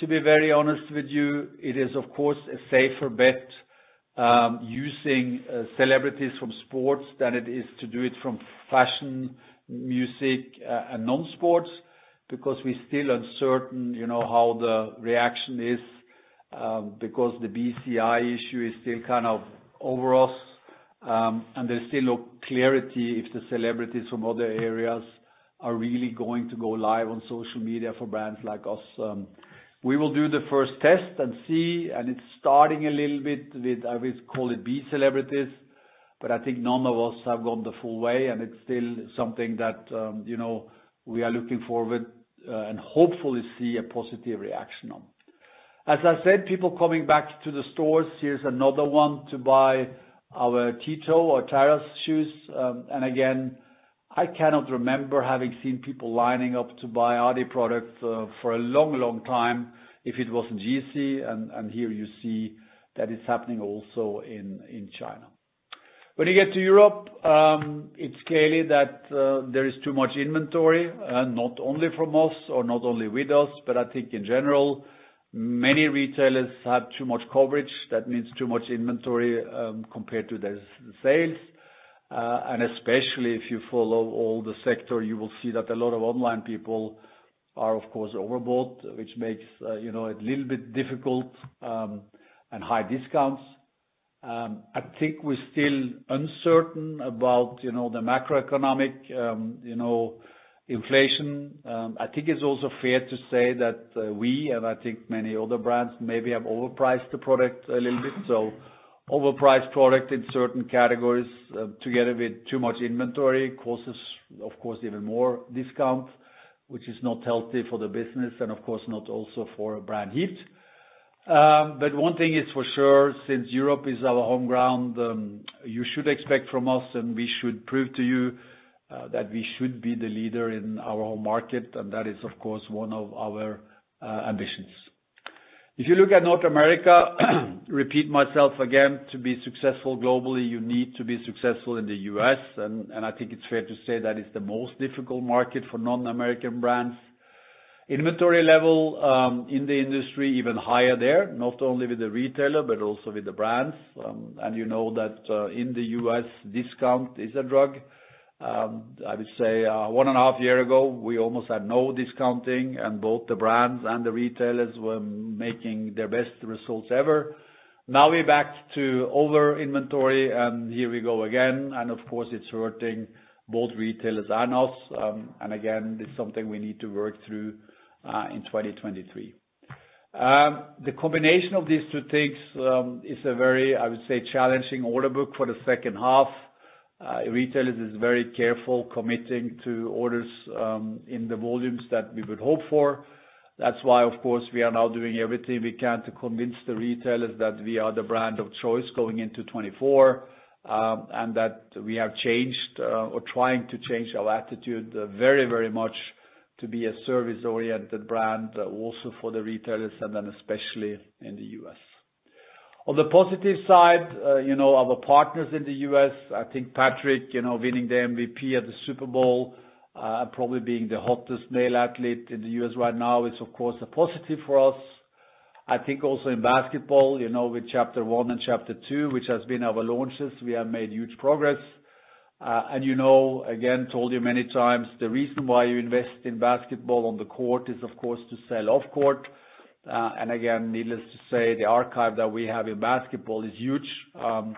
to be very honest with you, it is of course a safer bet Um, using uh, celebrities from sports than it is to do it from fashion, music, uh, and non-sports, because we're still uncertain you know, how the reaction is, um, because the BCI issue is still kind of over us, um, and there's still no clarity if the celebrities from other areas are really going to go live on social media for brands like us. We will do the first test and see, and it's starting a little bit with, I would call it B celebrities, but I think none of us have gone the full way, and it's still something that um you know we are looking forward, and hopefully see a positive reaction on. As I said, people coming back to the stores, here's another one to buy our T-toe or Terrace shoes. And again, I cannot remember having seen people lining up to buy adidas products uh, for a long long time if it wasn't Yeezy, and here you see that it's happening also in in China. When you get to Europe, um, it's clearly that uh, there is too much inventory, uh, not only from us or not only with us, but I think in general, many retailers have too much coverage. That means too much inventory um, compared to their sales. Uh, especially if you follow all the sector, you will see that a lot of online people are, of course, overbought, which makes uh you know it a little bit difficult, um, and high discounts. Um, I think we're still uncertain about you know the macroeconomic um you know inflation. Um, I think it's also fair to say that uh, we, and I think many other brands, maybe have overpriced the product a little bit. Overpriced product in certain categories, uh, together with too much inventory causes, of course, even more discount, which is not healthy for the business and of course not also for brand heat. Um but one thing is for sure, since Europe is our home ground, um, you should expect from us, and we should prove to you, uh, that we should be the leader in our home market, and that is, of course, one of our uh, ambitions. If you look at North America, repeat myself again, to be successful globally, you need to be successful in the U.S., and I think it's fair to say that it's the most difficult market for non-American brands. Inventory level in the industry, even higher there, not only with the retailer, but also with the brands. Um and you know that in the U.S., discount is a drug. I would say one and a half year ago, we almost had no discounting, and both the brands and the retailers were making their best results ever. Now we're back to over inventory, and here we go again. And of course, it's hurting both retailers and us. Um and again, it's something we need to work through uh in 2023. The combination of these two things um is a very, I would say, challenging order book for the second half. Retailers is very careful committing to orders um, in the volumes that we would hope for. That's why, of course, we are now doing everything we can to convince the retailers that we are the brand of choice going into 2024, um, and that we have changed uh, or trying to change our attitude uh, very very much to be a service-oriented brand uh, also for the retailers and then especially in the U.S. On the positive side, uh, you know, our partners in the U.S., I think Patrick winning the MVP at the Super Bowl, probably being the hottest male athlete in the U.S. right now is, of course, a positive for us. I think also in basketball, you know, with Chapter One and Chapter Two, which has been our launches, we have made huge progress. Uh and you know, again, told you many times, the reason why you invest in basketball on the court is, of course, to sell off court. Uh, again, needless to say, the archive that we have in basketball is huge. Um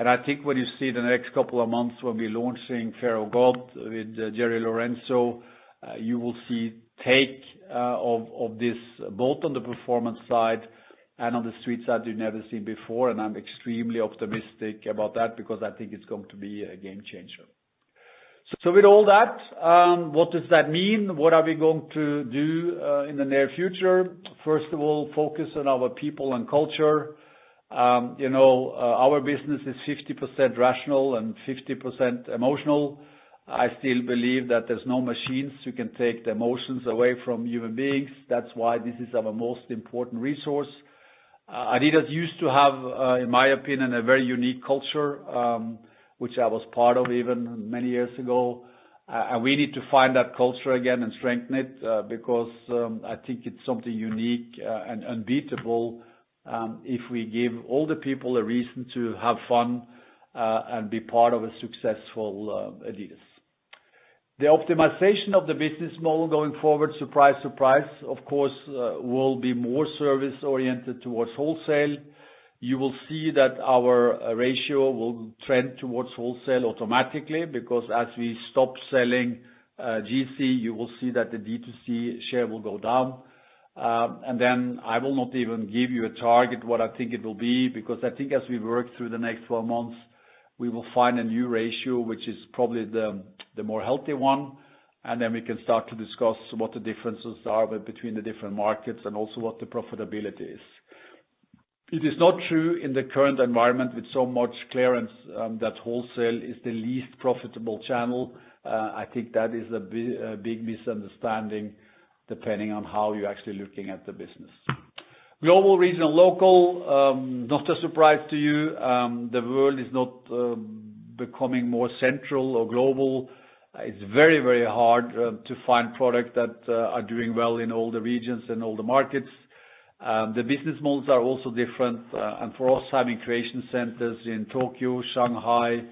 and I think when you see the next couple of months when we're launching of God with uh, Jerry Lorenzo, uh, you will see take of of this, both on the performance side and on the street side you've never seen before. And I'm extremely optimistic about that because I think it's going to be a game changer. So with all that, um what does that mean? What are we going to do in the near future? First of all, focus on our people and culture. Um, you know, uh our business is 50% rational and 50% emotional. I still believe that there's no machines who can take the emotions away from human beings. That's why this is our most important resource. adidas used to have, in my opinion, a very unique culture, which I was part of even many years ago. Uh, and we need to find that culture again and strengthen it, uh, because um, I think it's something unique uh, and unbeatable, um, if we give all the people a reason to have fun, and be part of a successful adidas. The optimization of the business model going forward, surprise, surprise, of course, will be more service-oriented towards wholesale. You will see that our ratio will trend towards wholesale automatically, because as we stop selling GC, you will see that the D2C share will go down. Um and then I will not even give you a target what I think it will be, because I think as we work through the next 12 months, we will find a new ratio, which is probably the more healthy one. and then we can start to discuss what the differences are between the different markets and also what the profitability is. It is not true in the current environment with so much clearance um, that wholesale is the least profitable channel. Uh, I think that is a big misunderstanding depending on how you're actually looking at the business. Global, regional, local, um, not a surprise to you. Um, the world is not becoming more central or global. It's very very hard to find products that uh, are doing well in all the regions and all the markets. Um, the business models are also different. Uh and for us, having creation centers in Tokyo, Shanghai,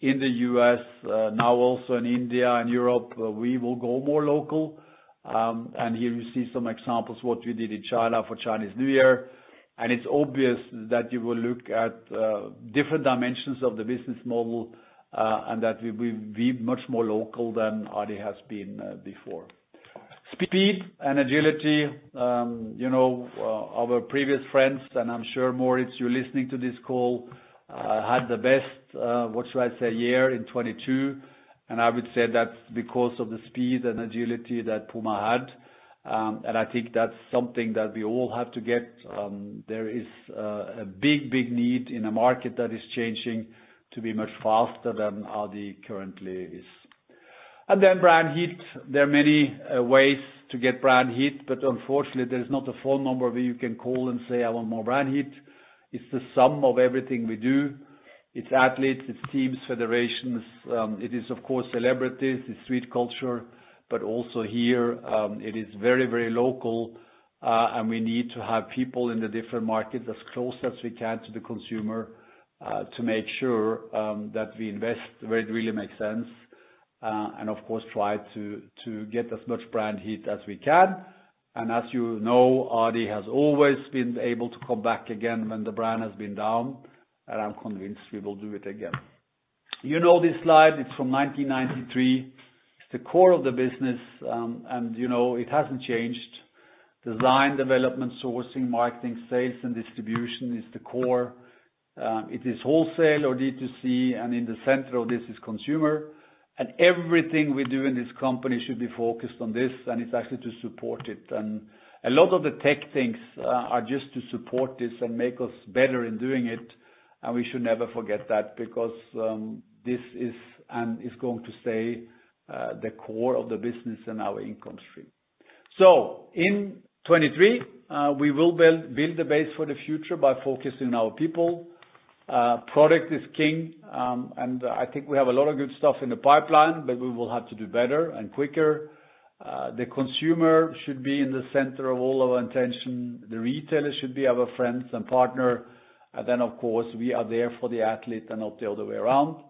in the U.S., uh, now also in India and Europe, uh, we will go more local. Um and here you see some examples what we did in China for Chinese New Year. And it's obvious that you will look at uh, different dimensions of the business model, and that we will be much more local than Adi has been before. Speed and agility. Um, you know, uh our previous friends, and I'm sure, Moritz, you're listening to this call, had the best, what should I say, year in 2022. I would say that's because of the speed and agility that PUMA had. Um and I think that's something that we all have to get. There is a big, big need in a market that is changing to be much faster than Adi currently is. And then brand heat. There are many uh, ways to get brand heat, but unfortunately, there's not a phone number where you can call and say, "I want more brand heat." It's the sum of everything we do. It's athletes, it's teams, federations. Um, it is, of course, celebrities, it's street culture, but also here, um, it is very very local, uh, and we need to have people in the different markets as close as we can to the consumer, uh, to make sure um, that we invest where it really makes sense. Uh, and of course, try to to get as much brand heat as we can. And as you know, Adi has always been able to come back again when the brand has been down, and I'm convinced we will do it again. You know this slide, it's from 1993. It's the core of the business, um, and you know it hasn't changed. Design, development, sourcing, marketing, sales, and distribution is the core. Um, it is wholesale or D2C, and in the center of this is consumer. And everything we do in this company should be focused on this, and it's actually to support it. And a lot of the tech things uh, are just to support this and make us better in doing it, and we should never forget that because um, this is and is going to stay uh, the core of the business and our income stream. So in 2023, uh, we will build build the base for the future by focusing on our people. Product is king, um, and I think we have a lot of good stuff in the pipeline, but we will have to do better and quicker. Uh, the consumer should be in the center of all our attention. The retailer should be our friends and partner. And then, of course, we are there for the athlete and not the other way around.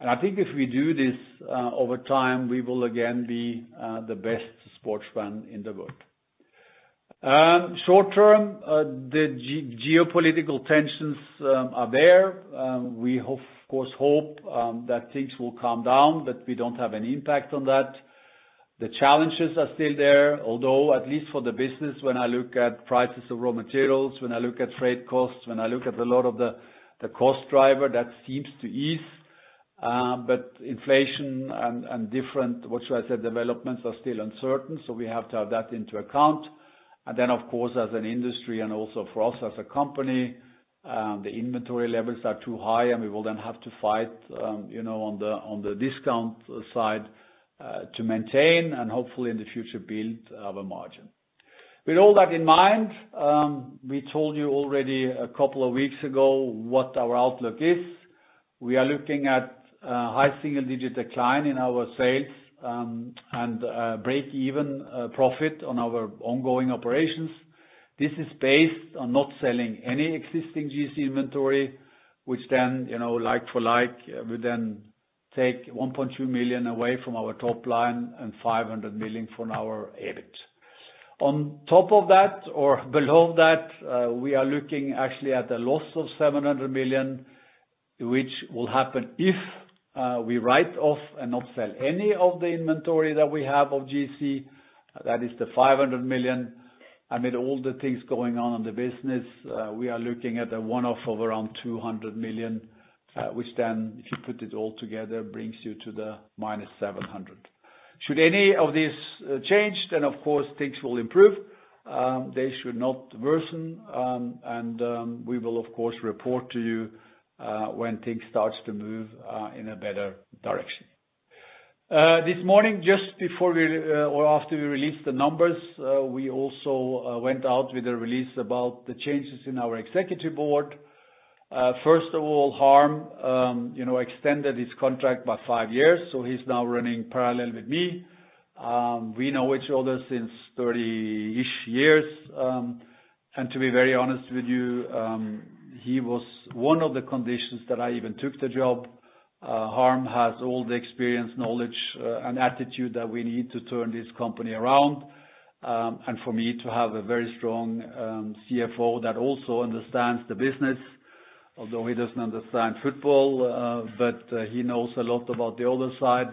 And I think if we do this uh, over time, we will again be uh, the best sports brand in the world. Um, short term, uh, the geopolitical tensions um, are there. Um, we of course hope that things will calm down, but we don't have any impact on that. The challenges are still there, although at least for the business, when I look at prices of raw materials, when I look at freight costs, when I look at a lot of the cost driver, that seems to ease. Uh but inflation and different, what should I say, developments are still uncertain, so we have to have that into account. Then, of course, as an industry and also for us as a company, the inventory levels are too high, and we will then have to fight um you know on the on the discount side to maintain and hopefully in the future build our margin. With all that in mind, um we told you already a couple of weeks ago what our outlook is. We are looking at high single-digit decline in our sales, Um, and uh, break-even uh, profit on our ongoing operations. This is based on not selling any existing GC inventory, which then, you know, like for like, uh, would then take 1.2 million away from our top line and 500 million from our EBIT. On top of that or below that, we are looking actually at a loss of 700 million, which will happen if Uh, we write off and not sell any of the inventory that we have of GC. That is the 500 million. Amid all the things going on in the business, uh, we are looking at a one-off of around 200 million, uh, which then, if you put it all together, brings you to the 700. Should any of this change, then of course things will improve. Um, they should not worsen. Um, and um, we will of course report to you when things starts to move uh in a better direction. Uh this morning, just before we or after we released the numbers, we also went out with a release about the changes in our executive board. First of all, Harm, um you know, extended his contract by five years, so he's now running parallel with me. Um we know each other since 30-ish years. Um and to be very honest with you, he was one of the conditions that I even took the job. Uh, Harm has all the experience, knowledge, uh, and attitude that we need to turn this company around. Um and for me to have a very strong um, CFO that also understands the business, although he doesn't understand football, uh, but he knows a lot about the other side.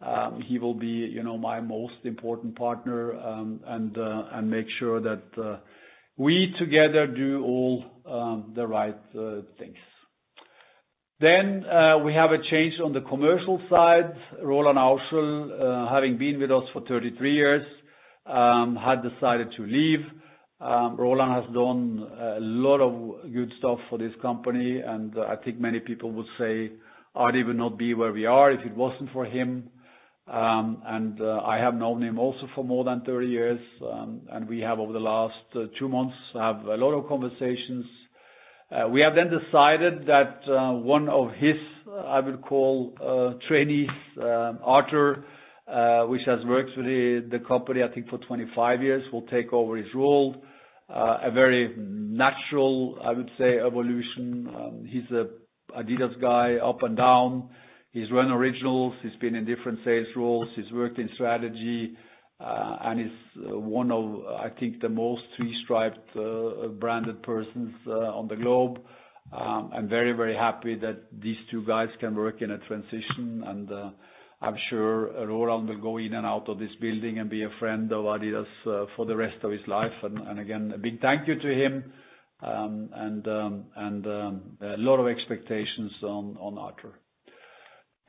Um, he will be, you know, my most important partner, um, and and make sure that we together do all um, the right uh, things. Then uh we have a change on the commercial side. Roland Auschel, uh, having been with us for 33 years, um, had decided to leave. Um, Roland has done a lot of good stuff for this company, and I think many people would say Adi would not be where we are if it wasn't for him. Um, uh, I have known him also for more than 30 years. Um and we have over the last uh, two months have a lot of conversations. Uh, we have then decided that one of his, I would call, trainees, um, Arthur, which has worked with the company, I think for 25 years, will take over his role. A very natural, I would say, evolution. Um, he's a adidas guy up and down. He's run Originals. He's been in different sales roles. He's worked in strategy, uh, and he's uh, one of, I think, the most three-striped uh, branded persons on the globe. Um, I'm very, very happy that these two guys can work in a transition, and I'm sure Roland will go in and out of this building and be a friend of adidas for the rest of his life. Again, a big thank you to him, um and um, and um, a lot of expectations on Arthur.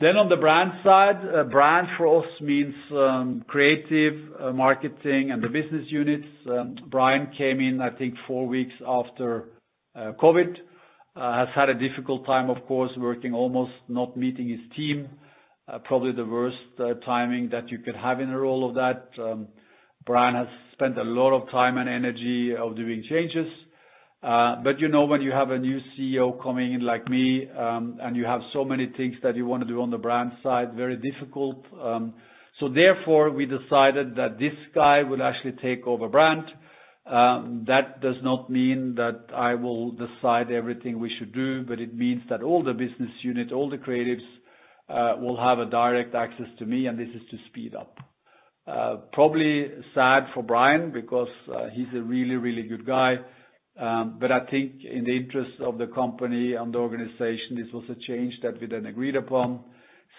Then on the brand side, uh, brand for us means um, creative uh, marketing and the business units. Um, Brian came in, I think, four weeks after uh, COVID. Has had a difficult time, of course, working almost not meeting his team. Probably the worst timing that you could have in a role of that. Um, Brian has spent a lot of time and energy of doing changes. Uh, you know, when you have a new CEO coming in like me, um, and you have so many things that you wanna do on the brand side, very difficult. Um so therefore, we decided that this guy will actually take over brand. Um, that does not mean that I will decide everything we should do, but it means that all the business unit, all the creatives, uh, will have a direct access to me, and this is to speed up. Uh, probably sad for Brian because he's a really, really good guy. I think in the interest of the company and the organization, this was a change that we then agreed upon.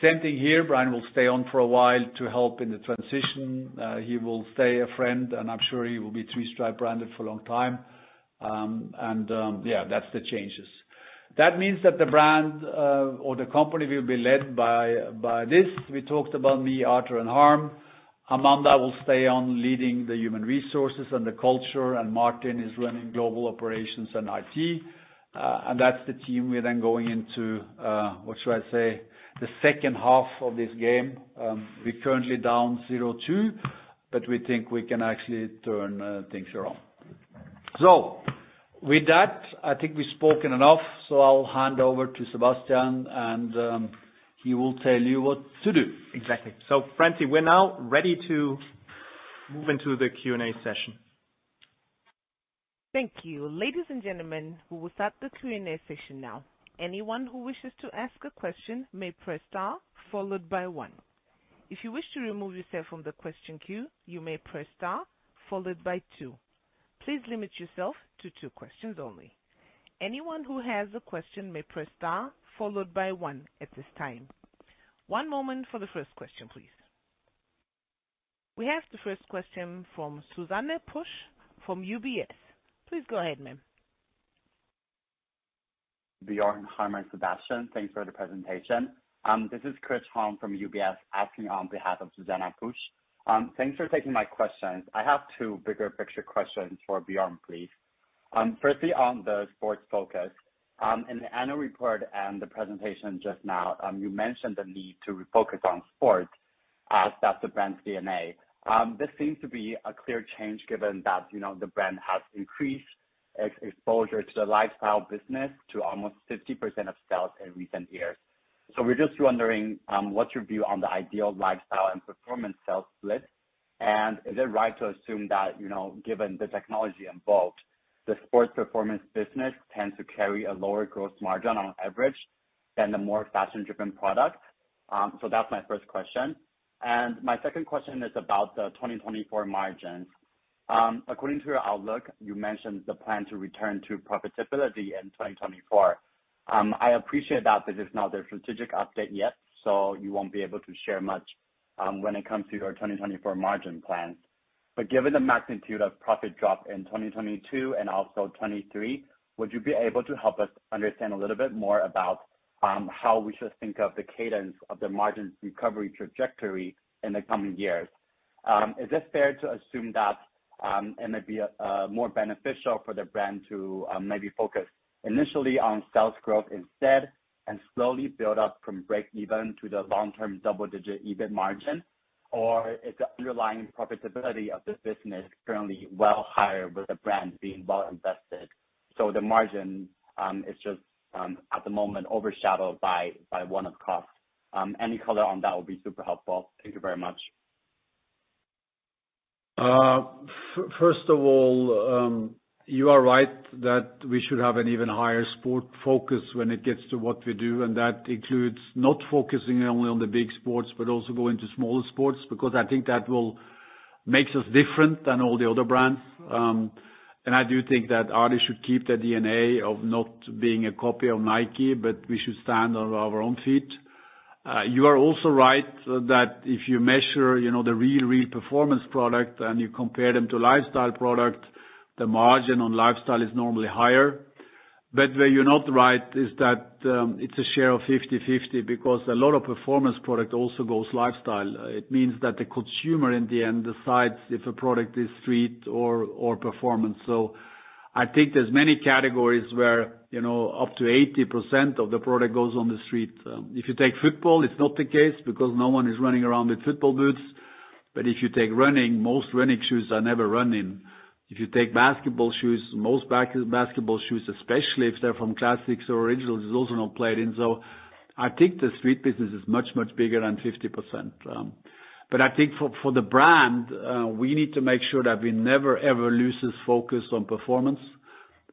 Same thing here. Brian will stay on for a while to help in the transition. He will stay a friend, and I'm sure he will be three-stripe branded for a long time. Um and um yeah, that's the changes. That means that the brand or the company will be led by by this. We talked about me, Arthur, and Harm. Amanda will stay on leading the human resources and the culture, and Martin is running global operations and IT. Uh, and that's the team we're then going into, uh, what should I say, the second half of this game. Um, we're currently down 0-2, but we think we can actually turn uh, things around. So with that, I think we've spoken enough, so I'll hand over to Sebastian, and um, he will tell you what to do. Exactly. So Francie, we're now ready to move into the Q&A session. Thank you. Ladies and gentlemen, we will start the Q&A session now. Anyone who wishes to ask a question may press star followed by one. If you wish to remove yourself from the question queue, you may press star followed by two. Please limit yourself to two questions only. Anyone who has a question may press star followed by one at this time. One moment for the first question, please. We have the first question from Zuzanna Pusz from UBS. Please go ahead, ma'am. Björn, Harm, and Sebastian, thanks for the presentation. Um, this is Chris Huang from UBS, asking on behalf of Zuzanna Pusz. Um, thanks for taking my questions. I have two bigger picture questions for Björn, please. Um, firstly, on the sports focus. Um, in the annual report and the presentation just now, um, you mentioned the need to refocus on sports as that's the brand's DNA. Um, this seems to be a clear change given that, you know, the brand has increased its exposure to the lifestyle business to almost 50% of sales in recent years. So we're just wondering, what's your view on the ideal lifestyle and performance sales split? And is it right to assume that, you know, given the technology involved, the sports performance business tends to carry a lower gross margin on average than the more fashion-driven products? Um so that's my first question. And my second question is about the 2024 margins. Um, according to your outlook, you mentioned the plan to return to profitability in 2024. Um, I appreciate that this is not a strategic update yet, so you won't be able to share much um, when it comes to your 2024 margin plans. But given the magnitude of profit drop in 2022 and also 2023, would you be able to help us understand a little bit more about um, how we should think of the cadence of the margin recovery trajectory in the coming years? Um, is it fair to assume that um, it may be uh, more beneficial for the brand to maybe focus initially on sales growth instead and slowly build up from break even to the long-term double-digit EBIT margin? Or is the underlying profitability of this business currently well higher with the brand being well invested, so the margin um, is just um, at the moment overshadowed by one-off costs? Um, any color on that would be super helpful. Thank you very much. Uh, first of all, you are right that we should have an even higher sport focus when it gets to what we do, and that includes not focusing only on the big sports, but also go into smaller sports, because I think that will makes us different than all the other brands. Um and I do think that adidas should keep the DNA of not being a copy of Nike, but we should stand on our own feet. You are also right that if you measure, you know, the real, real performance product and you compare them to lifestyle product, the margin on lifestyle is normally higher. But where you're not right is that um, it's a share of 50/50 because a lot of performance product also goes lifestyle. It means that the consumer in the end decides if a product is street or or performance. So I think there's many categories where, you know, up to 80% of the product goes on the street. Um, if you take football, it's not the case because no one is running around with football boots. But if you take running, most running shoes are never run in. If you take basketball shoes, most basketball shoes, especially if they're from classics or originals, is also not played in. So I think the street business is much, much bigger than 50%. Um but I think for for the brand, we need to make sure that we never, ever lose this focus on performance.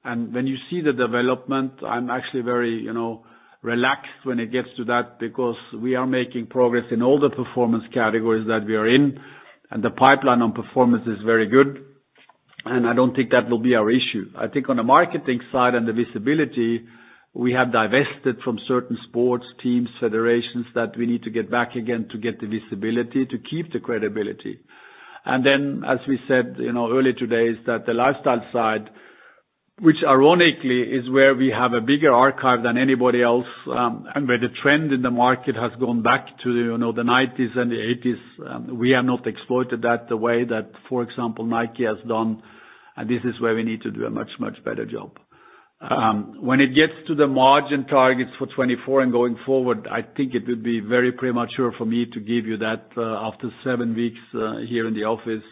And when you see the development, I'm actually very, you know, relaxed when it gets to that because we are making progress in all the performance categories that we are in, and the pipeline on performance is very good, and I don't think that will be our issue. I think on the marketing side and the visibility, we have divested from certain sports teams, federations that we need to get back again to get the visibility to keep the credibility. And then as we said, you know, earlier today, is that the lifestyle side, which ironically is where we have a bigger archive than anybody else, um, and where the trend in the market has gone back to, you know, the 1990s and the 1980s, um, we have not exploited that the way that, for example, Nike has done, this is where we need to do a much, much better job. Um when it gets to the margin targets for 2024 and going forward, I think it would be very premature for me to give you that after seven weeks here in the office.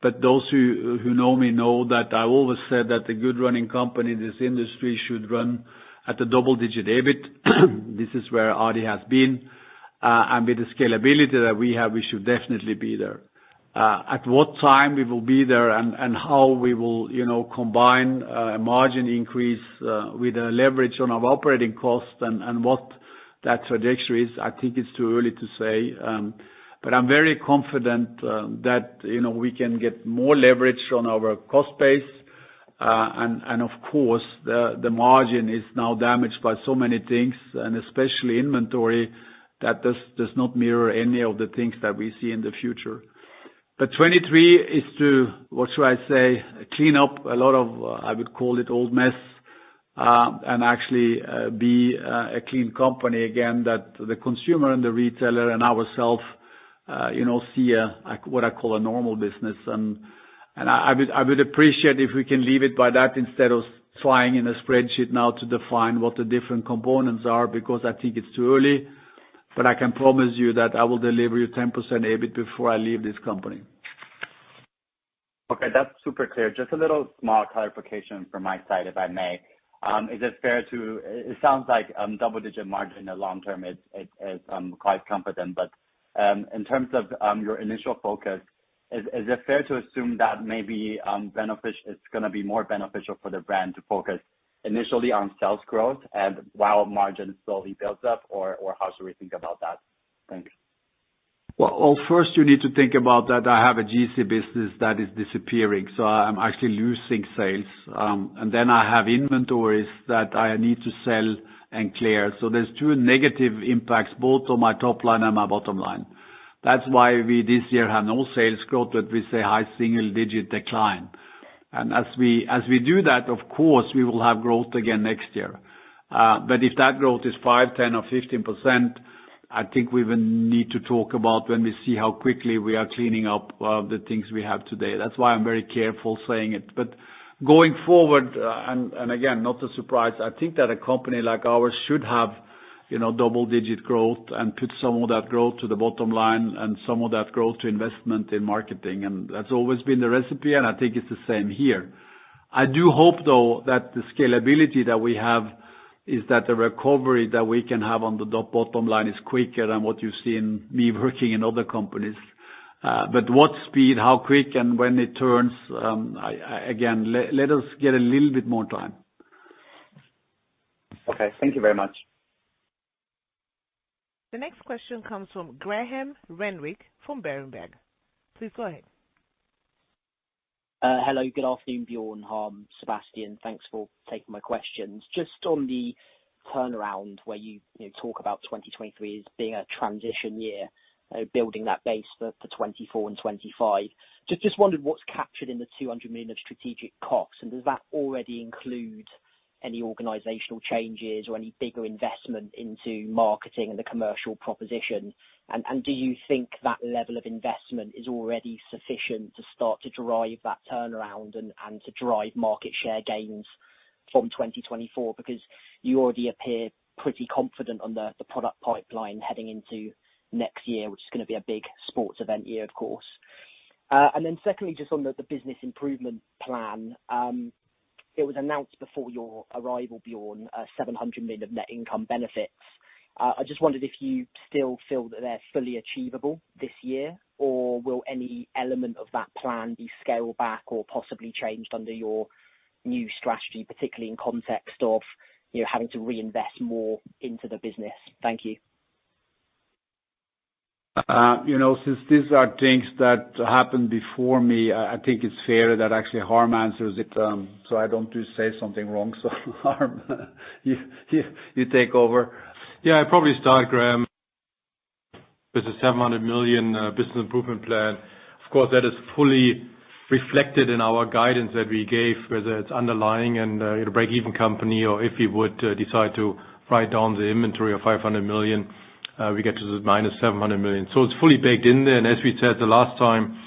But those who who know me know that I always said that a good running company in this industry should run at a double-digit EBIT. This is where Adi has been. Uh and with the scalability that we have, we should definitely be there. At what time we will be there and and how we will, you know, combine a margin increase with a leverage on our operating costs and and what that trajectory is, I think it's too early to say. Um but I'm very confident that, you know, we can get more leverage on our cost base. Uh and and of course, the the margin is now damaged by so many things, and especially inventory, that does does not mirror any of the things that we see in the future. 2023 is to, what should I say, clean up a lot of, uh, I would call it old mess, uh and actually uh, be uh, a clean company again, that the consumer and the retailer and ourself see what I call a normal business. And and I would I would appreciate if we can leave it by that instead of trying in a spreadsheet now to define what the different components are, because I think it's too early. I can promise you that I will deliver you 10% EBIT before I leave this company. Okay, that's super clear. Just a little small clarification from my side, if I may. Um, is it fair to it it sounds like um, double-digit margin in the long term is um, quite confident, but um, in terms of your initial focus, is is it fair to assume that maybe it's going to be more beneficial for the brand to focus initially on sales growth and while margin slowly builds up, or or how should we think about that? Thanks. Well, first you need to think about that I have a GC business that is disappearing, so I'm actually losing sales. Um and then I have inventories that I need to sell and clear. So there's two negative impacts, both on my top line and my bottom line. That's why we this year have no sales growth, but we say high single-digit decline. And as we as we do that, of course, we will have growth again next year. Uh but if that growth is 5%, 10%, or 15%, I think we will need to talk about when we see how quickly we are cleaning up the things we have today. That's why I'm very careful saying it. But going forward, and again, not a surprise, I think that a company like ours should have double-digit growth and put some of that growth to the bottom line and some of that growth to investment in marketing. And that's always been the recipe, and I think it's the same here. I do hope, though, that the scalability that we have is that the recovery that we can have on the bottom line is quicker than what you've seen me working in other companies. Uh, but what speed, how quick, and when it turns, um, again, let us get a little bit more time. Okay. Thank you very much. The next question comes from Graham Renwick from Berenberg. Please go ahead. Uh, hello. Good afternoon, Björn, Harm, Sebastian. Thanks for taking my questions. Just on the turnaround where you talk about 2023 as being a transition year, uh, building that base for 2024 and 2025. Just wondered what's captured in the 200 million of strategic costs, and does that already include any organizational changes or any bigger investment into marketing and the commercial proposition? And do you think that level of investment is already sufficient to start to drive that turnaround and to drive market share gains from 2024? Because You already appear pretty confident on the product pipeline heading into next year, which is going to be a big sports event year, of course. Uh and then secondly, just on the business improvement plan. It was announced before your arrival, Björn, uh, 700 million of net income benefits. Uh, I just wondered if you still feel that they're fully achievable this year, or will any element of that plan be scaled back or possibly changed under your new strategy, particularly in context of you know, having to reinvest more into the business? Thank you. Uh, since these are things that happened before me, I think it's fair that actually Harm answers it, um, so I don't say something wrong. So Harm, you take over. Yeah, I'd probably start, Graham, with the 700 million uh, business improvement plan. Of course, that is fully reflected in our guidance that we gave, whether it's underlying and uh, a break-even company or if we would decide to write down the inventory of 500 million, Uh, we get to the minus 700 million. It's fully baked in there. And as we said the last time,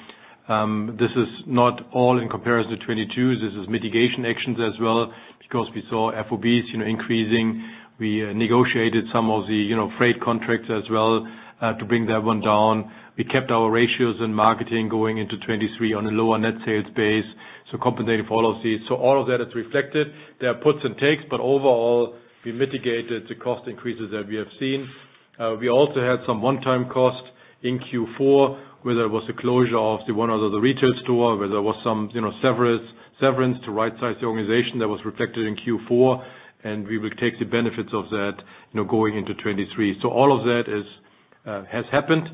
um, this is not all in comparison to 2022. This is mitigation actions as well, because we saw FOBs you know, increasing. We uh, negotiated some of the you know, freight contracts as well uh, to bring that one down. We kept our ratios in marketing going into 2023 on a lower net sales base, so compensating for all of these. So all of that is reflected. There are puts and takes, but overall, we mitigated the cost increases that we have seen. Uh, we also had some one-time costs in Q4, whether it was the closure of the one other retail store, whether there was some you know severance severance to right-size the organization that was reflected in Q4, and we will take the benefits of that you know, going into 2023. All of that uh, has happened.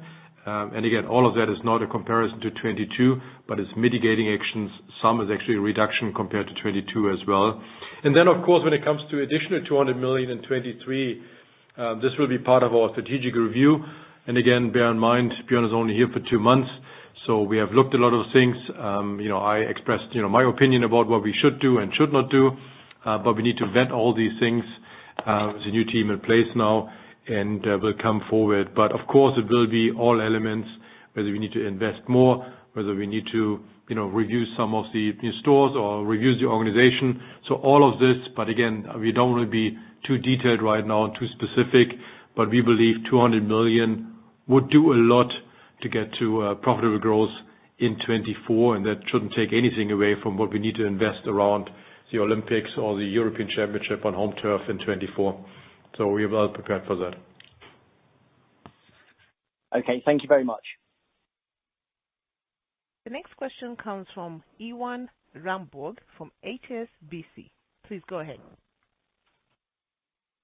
Uh, and again, all of that is not a comparison to 2022, but it's mitigating actions. Some is actually a reduction compared to 2022 as well. And then of course, when it comes to additional 200 million in 2023, this will be part of our strategic review. And again, bear in mind, Björn is only here for two months, so we have looked a lot of things. Um, you know, I expressed you know, my opinion about what we should do and should not do. Uh but we need to vet all these things. There's a new team in place now, and we'll come forward. But of course, it will be all elements, whether we need to invest more, whether we need to you know, review some of the stores or review the organization. So all of this, but again, we don't want to be too detailed right now and too specific, but we believe 200 million would do a lot to get to uh, profitable growth in 2024, and that shouldn't take anything away from what we need to invest around the Olympics or the European Championship on home turf in 2024. We are well prepared for that. Okay. Thank you very much. The next question comes from Erwan Rambourg from HSBC. Please go ahead.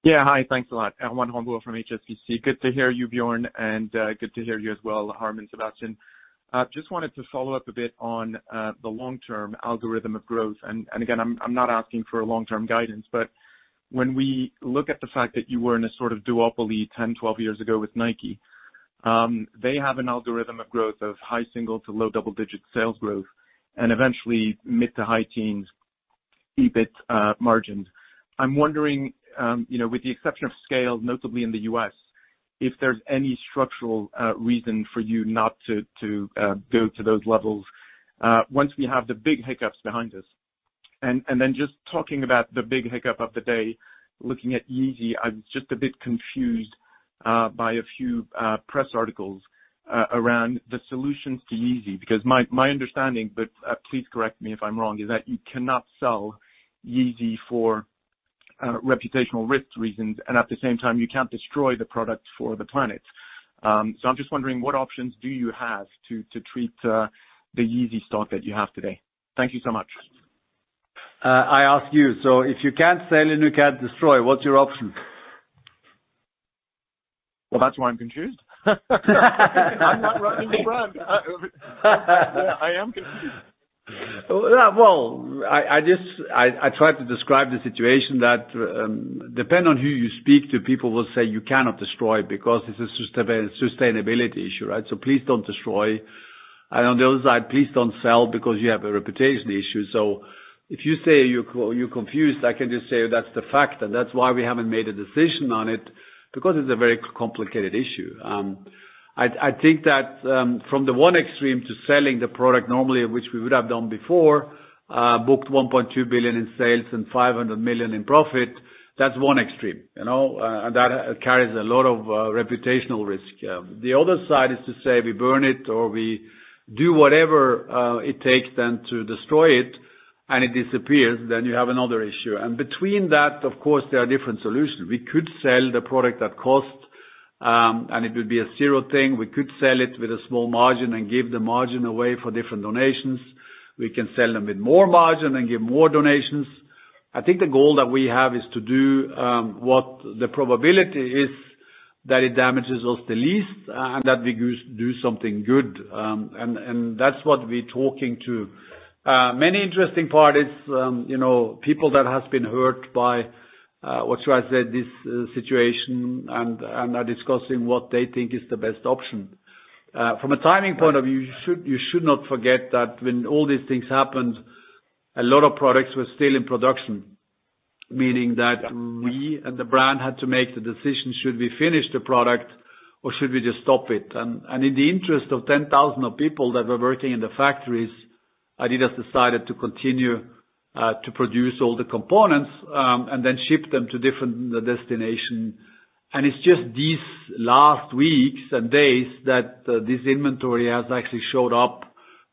Yeah. Hi. Thanks a lot. Erwan Rambourg from HSBC. Good to hear you, Björn, and uh, good to hear you as well, Harm and Sebastian. Uh, just wanted to follow up a bit on uh, the long-term algorithm of growth. Again, I'm not asking for a long-term guidance, but when we look at the fact that you were in a sort of duopoly 10, 12 years ago with Nike, um, they have an algorithm of growth of high single to low double-digit sales growth and eventually mid to high teens EBIT margins. I'm wondering, Um, with the exception of scale, notably in the U.S., if there's any structural uh, reason for you not to uh, go to those levels uh, once we have the big hiccups behind us. Then just talking about the big hiccup of the day, looking at Yeezy, I was just a bit confused by a few press articles around the solutions to Yeezy, because my understanding, but please correct me if I'm wrong, is that you cannot sell Yeezy for Uh, reputational risk reasons, and at the same time, you can't destroy the product for the planet. Um so I'm just wondering, what options do you have to treat uh, the Yeezy stock that you have today? Thank you so much. Uh, I ask you, so if you can't sell and you can't destroy, what's your option? Well, that's why I'm confused. I'm not running the brand. I am confused. Well, I just, I tried to describe the situation that, um, depend on who you speak to, people will say you cannot destroy because it's a sustainability issue, right? So please don't destroy. And on the other side, please don't sell because you have a reputation issue. So if you say you're you're confused, I can just say that's the fact, and that's why we haven't made a decision on it, because it's a very complicated issue. Um, I think that um, from the one extreme to selling the product normally, which we would have done before, uh booked 1.2 billion in sales and 500 million in profit, that's one extreme. You know, uh and that uh, carries a lot of uh, reputational risk. Um, the other side is to say we burn it or we do whatever uh, it takes then to destroy it, and it disappears, then you have another issue. And between that, of course, there are different solutions. We could sell the product at cost, and it would be a zero thing. We could sell it with a small margin and give the margin away for different donations. We can sell them with more margin and give more donations. I think the goal that we have is to do um what the probability is that it damages us the least, and that we do something good. Um and that's what we're talking to Uh many interesting parties, um, you know, people that has been hurt by, what should I say, this situation, and are discussing what they think is the best option. Uh from a timing point of view, you should you should not forget that when all these things happened, a lot of products were still in production, meaning that we and the brand had to make the decision, should we finish the product or should we just stop it? And and in the interest of 10,000 of people that were working in the factories, adidas decided to continue to produce all the components, um and then ship them to different destinations. And it's just these last weeks and days that this inventory has actually showed up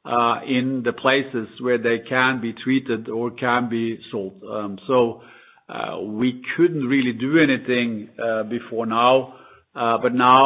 uh in the places where they can be treated or can be sold. Um so uh we couldn't really do anything uh before now. Uh but now,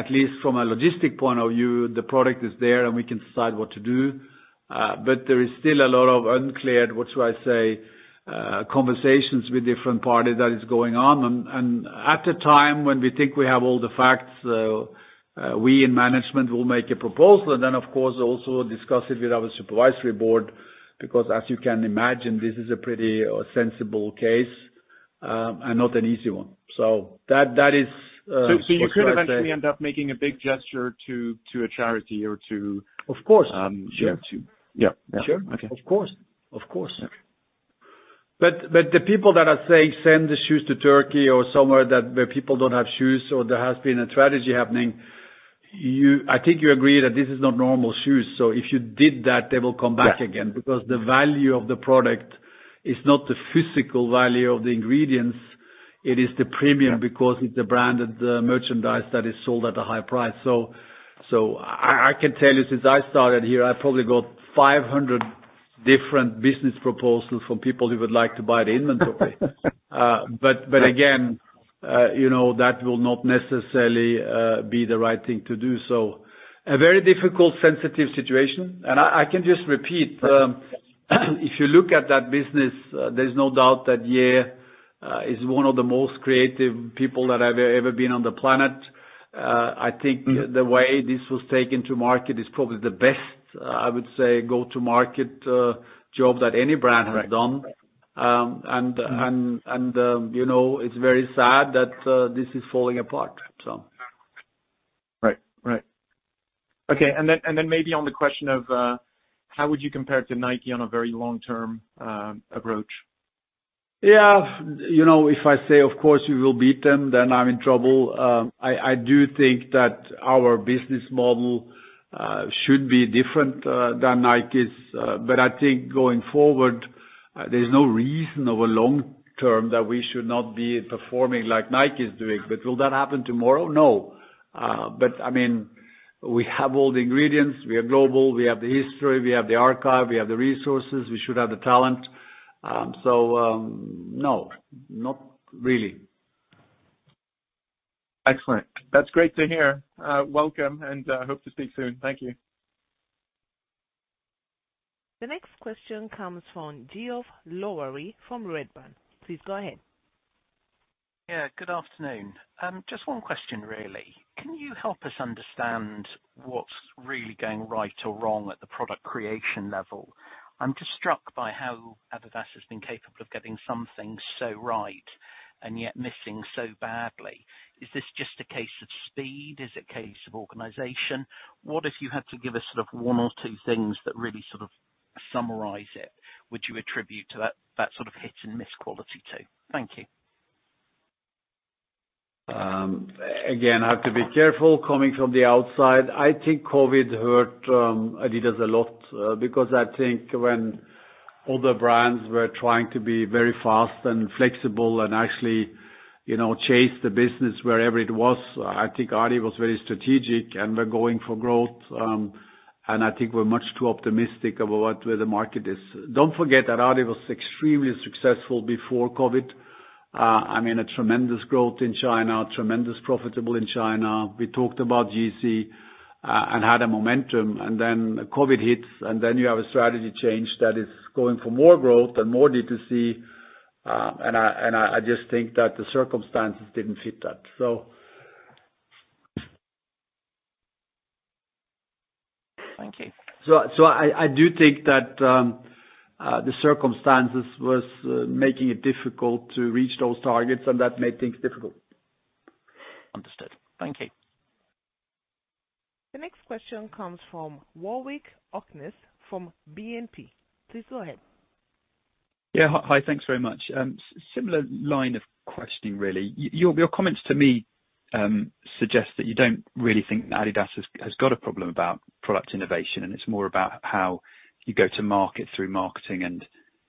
at least from a logistic point of view, the product is there, and we can decide what to do. Uh, there is still a lot of uncleared, what should I say, uh, conversations with different parties that is going on. And at the time when we think we have all the facts, uh, we in management will make a proposal and then, of course, also discuss it with our supervisory board, because as you can imagine, this is a pretty sensible case, um, and not an easy one. So that that is, what should I say? You could eventually end up making a big gesture to a charity or to- Of course. Um, Yeah. Sure. Okay. Of course. Of course. But but the people that are saying, "Send the shoes to Turkey or somewhere that where people don't have shoes," or there has been a tragedy happening, I think you agree that this is not normal shoes. So if you did that, they will come back again because the value of the product is not the physical value of the ingredients, it is the premium because it's a branded uh, merchandise that is sold at a high price. So so I can tell you, since I started here, I probably got 500 different business proposals from people who would like to buy the inventory. Uh but but again, uh you know that will not necessarily uh, be the right thing to do. So a very difficult, sensitive situation. And I can just repeat, um, if you look at that business, uh, there's no doubt that Ye uh, is one of the most creative people that I've ever been on the planet. I think mm-hmm. the way this was taken to market is probably the best, I would say, go-to-market job that any brand has done. Um and uh and um you know it's very sad that this is falling apart. So right. Right. Okay. And then and then maybe on the question of how would you compare to Nike on a very long-term approach? Yeah. You know if I say, of course, we will beat them, then I'm in trouble. Um I do think that our business model should be different than Nike's. Uh but I think going forward, there's no reason over long term that we should not be performing like Nike is doing. But will that happen tomorrow? No. Uh but I mean, we have all the ingredients. We are global. We have the history, we have the archive, we have the resources. We should have the talent. Um so um no, not really. Excellent. That's great to hear. Uh, welcome, and uh, hope to speak soon. Thank you. The next question comes from Geoff Lowery from Redburn. Please go ahead. Yeah, good afternoon. Um, just one question, really. Can you help us understand what's really going right or wrong at the product creation level? I'm just struck by how adidas has been capable of getting some things so right and yet missing so badly. Is this just a case of speed? Is it a case of organization? What if you had to give us sort of one or two things that really sort of summarize it, would you attribute to that sort of hit and miss quality to? Thank you. Um, again, I have to be careful coming from the outside. I think COVID hurt um, adidas a lot uh, because I think when other brands were trying to be very fast and flexible and actually chase the business wherever it was, I think Adi was very strategic and we're going for growth. Um and I think we're much too optimistic about where the market is. Don't forget that Adi was extremely successful before COVID. Uh I mean a tremendous growth in China, tremendous profitable in China. We talked about Yeezy and had a momentum, and then COVID hits, and then you have a strategy change that is going for more growth and more D2C. Um, I and I just think that the circumstances didn't fit that. So thank you. So so I do think that um, uh, the circumstances was uh, making it difficult to reach those targets, and that made things difficult. Understood. Thank you. The next question comes from Warwick Okines from BNP. Please go ahead. Yeah. Hi, thanks very much. Similar line of questioning, really. Your comments to me suggest that you don't really think adidas has got a problem about product innovation, and it's more about how you go to market through marketing and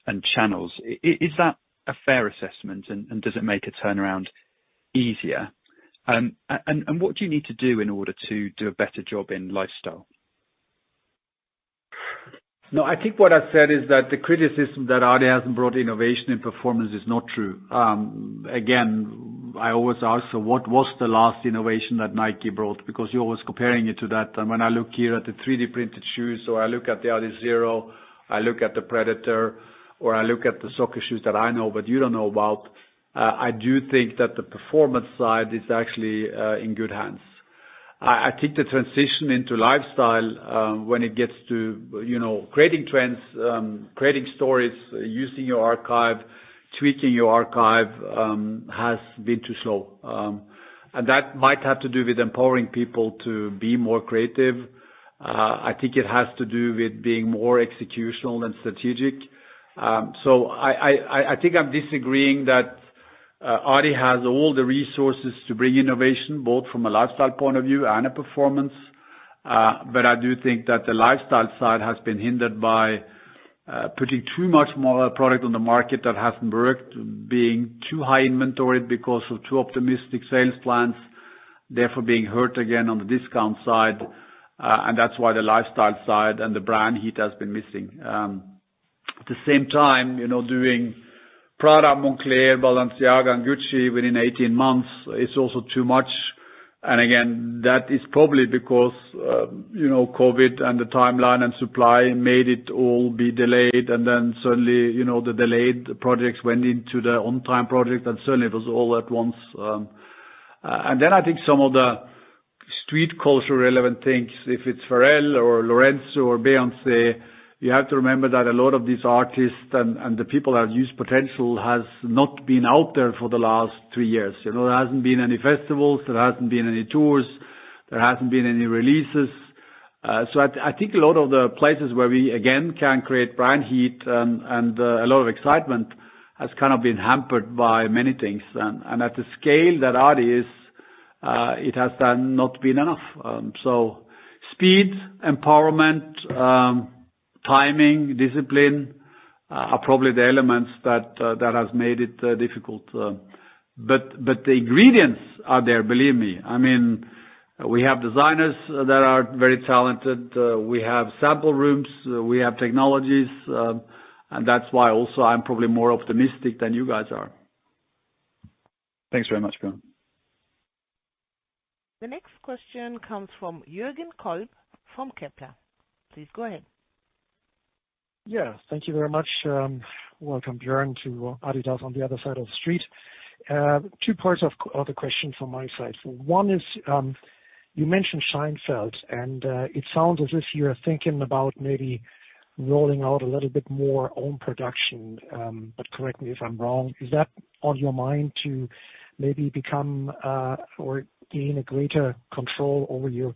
and channels. Is that a fair assessment, and does it make a turnaround easier? Um and what do you need to do in order to do a better job in lifestyle? No, I think what I said is that the criticism that Adi hasn't brought innovation and performance is not true. Um again, I always ask, so what was the last innovation that Nike brought? Because you're always comparing it to that. And when I look here at the 3D printed shoes, or I look at the Adizero, I look at the Predator, or I look at the soccer shoes that I know but you don't know about, I do think that the performance side is actually in good hands. I think the transition into lifestyle, when it gets to you know creating trends, creating stories, using your archive, tweaking your archive, um has been too slow. Um and that might have to do with empowering people to be more creative. I think it has to do with being more executional than strategic. Um so I think I'm disagreeing that Adi has all the resources to bring innovation, both from a lifestyle point of view and a performance. Uh but I do think that the lifestyle side has been hindered by putting too much more product on the market that hasn't worked, being too high inventoried because of too optimistic sales plans, therefore being hurt again on the discount side. Uh and that's why the lifestyle side and the brand heat has been missing. Um at the same time, you know, doing Prada, Moncler, Balenciaga, Gucci within 18 months is also too much. And again, that is probably because um, you know, COVID and the timeline and supply made it all be delayed, and then suddenly, you know, the delayed projects went into the on-time project, and suddenly it was all at once. Um and then I think some of the street culture relevant things, if it's Pharrell or Lorenzo or Beyoncé, you have to remember that a lot of these artists and the people that use potential has not been out there for the last three years. You know, there hasn't been any festivals, there hasn't been any tours, there hasn't been any releases. Uh, so I think a lot of the places where we, again, can create brand heat and uh, a lot of excitement has kind of been hampered by many things. And at the scale that Adi is, uh, it has not been enough. Um, so speed, empowerment, um, timing, discipline, uh, are probably the elements that uh, has made it uh, difficult. But the ingredients are there, believe me. I mean uh we have designers that are very talented. We have sample rooms, we have technologies, and that's why also I'm probably more optimistic than you guys are. Thanks very much, Björn. The next question comes from Jürgen Kolb from Kepler. Please go ahead. Yeah. Thank you very much. Um, welcome, Björn, to adidas on the other side of the street. Uh, two parts of the question from my side. One is, um, you mentioned Scheinfeld, and uh, it sounds as if you're thinking about maybe rolling out a little bit more own production, um, but correct me if I'm wrong. Is that on your mind to maybe become uh, or gain a greater control over your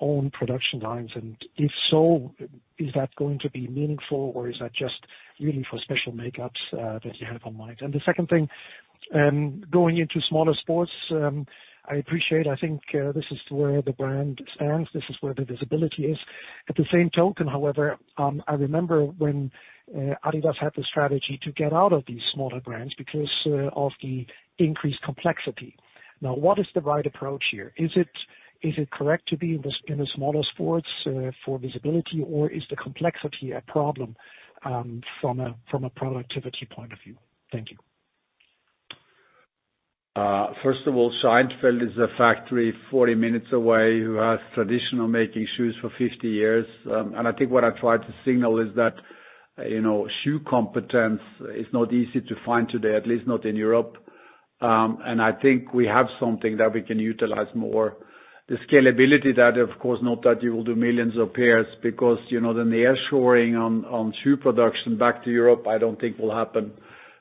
own production lines? And if so, is that going to be meaningful, or is that just really for special makeups uh, that you have on mind? And the second thing, um, going into smaller sports, um, I appreciate, I think uh, this is where the brand stands. This is where the visibility is. At the same token, however, um, I remember when uh, adidas had the strategy to get out of these smaller brands because of the increased complexity. Now what is the right approach here? Is it correct to be in the smaller sports for visibility, or is the complexity a problem from a productivity point of view? Thank you. First of all, Scheinfeld is a factory 40 minutes away who has traditional making shoes for 50 years. Um and I think what I tried to signal is that shoe competence is not easy to find today, at least not in Europe. Um and I think we have something that we can utilize more. The scalability that, of course, not that you will do millions of pairs because you know then the nearshoring on shoe production back to Europe, I don't think will happen.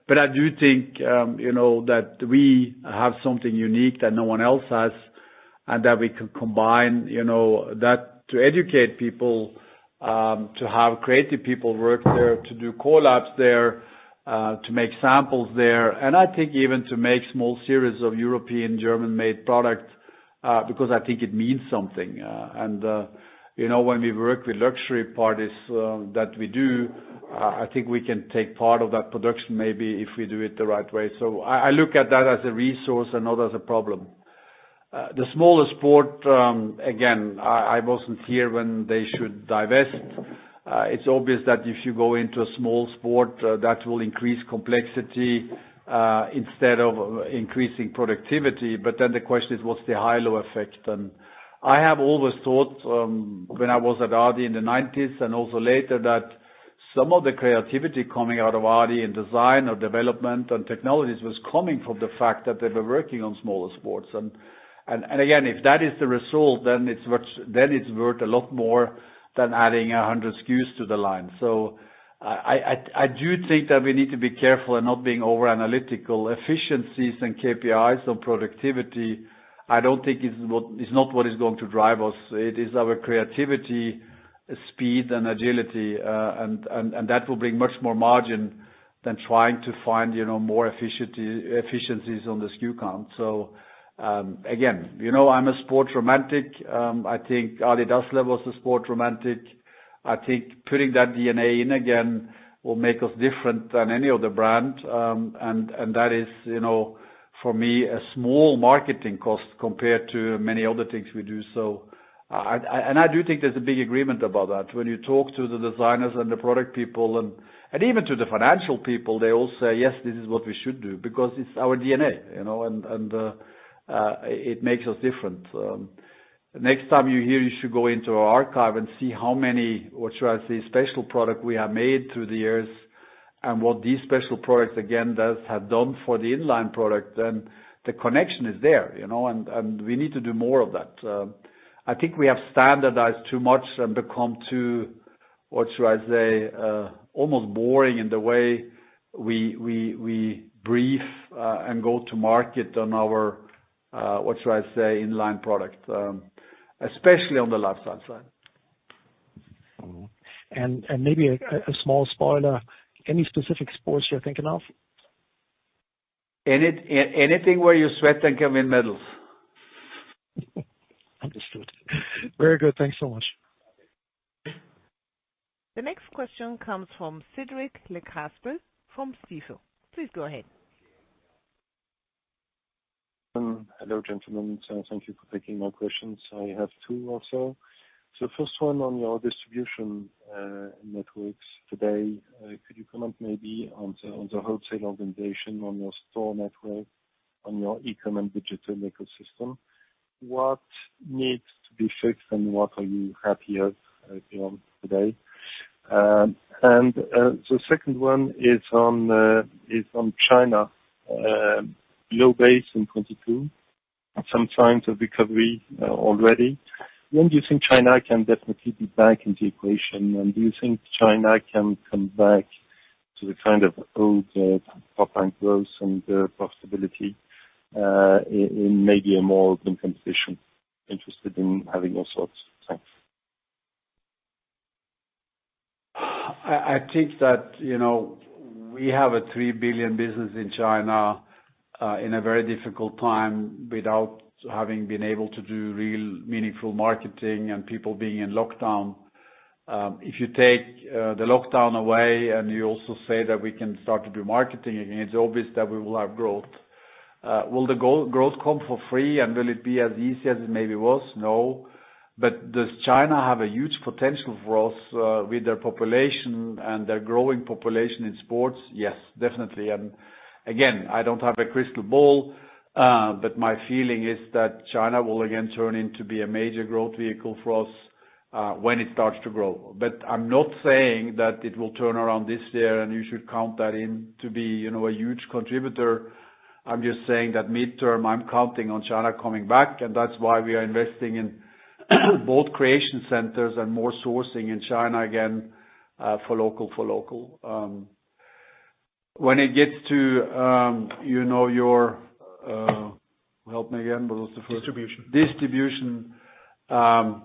But I do think um you know that we have something unique that no one else has, and that we can combine you know that to educate people, um to have creative people work there, to do collabs there, uh to make samples there, and I think even to make small series of European, German-made product, Uh, because I think it means something. Uh and uh you know when we work with luxury parties uh, that we do, uh, I think we can take part of that production maybe if we do it the right way. So I look at that as a resource and not as a problem. The smaller sport, um, again, I wasn't here when they should divest. It's obvious that if you go into a small sport, that will increase complexity, instead of increasing productivity. But then the question is, what's the high-low effect? And I have always thought, um when I was at Adi in the '90s and also later, that some of the creativity coming out of Adi in design or development and technologies was coming from the fact that they were working on smaller sports. And and again, if that is the result, then it's much then it's worth a lot more than adding 100 SKUs to the line. I I do think that we need to be careful in not being over-analytical. Efficiencies and KPIs on productivity, I don't think is what is not what is going to drive us. It is our creativity speed and agility, uh and and that will bring much more margin than trying to find you know, more efficiencies on the SKU count. So um again, you know I'm a sport romantic. Um I think adidas is a sport romantic. I think putting that DNA in again will make us different than any other brand. Um and and that is, you know, for me, a small marketing cost compared to many other things we do. So I I and I do think there's a big agreement about that. When you talk to the designers and the product people and and even to the financial people, they all say, "Yes, this is what we should do," because it's our DNA, you know, and and uh, uh, it makes us different. Um, Next time you're here, you should go into our archive and see how many, what should I say, special product we have made through the years and what these special products, again, have done for the in-line product. The connection is there, you know, and we need to do more of that. Uh, I think we have standardized too much and become too, what should I say, uh, almost boring in the way we brief uh, and go to market on our, what should I say, in-line product, um, especially on the lifestyle side. Mm-hmm. And and maybe a small spoiler, any specific sports you're thinking of? Anything where you sweat and can win medals. Understood. Very good. Thanks so much. The next question comes from Cédric Lecasble from Stifel. Please go ahead. Hello, gentlemen. Uh, thank you for taking my questions. I have two also. First one on your distribution uh, networks today. Uh, could you comment maybe on the wholesale organization, on your store network, on your e-com and digital ecosystem? What needs to be fixed and what are you happy of today? Um, and the second one is on China. Um, Low base in 2022. Some signs of recovery uh, already. When do you think China can definitely be back in the equation? And do you think China can come back to the kind of old uh, top-line growth and uh, profitability in maybe a more open competition? Interested in having your thoughts. Thanks. I think that you know, we have a 3 billion business in China, Uh, in a very difficult time without having been able to do real meaningful marketing and people being in lockdown. Um, if you take uh, the lockdown away and you also say that we can start to do marketing again, it's obvious that we will have growth. Uh, will the growth come for free and will it be as easy as it maybe was? No. But does China have a huge potential for us with their population and their growing population in sports? Yes, definitely. Again, I don't have a crystal ball, uh, but my feeling is that China will again turn into be a major growth vehicle for us uh when it starts to grow. But I'm not saying that it will turn around this year and you should count that in to be you know, a huge contributor. I'm just saying that midterm, I'm counting on China coming back, and that's why we are investing in both creation centers and more sourcing in China again, uh for local for local. When it gets to um, you know, your uh, Help me again, what was the first? Distribution. Distribution. Um,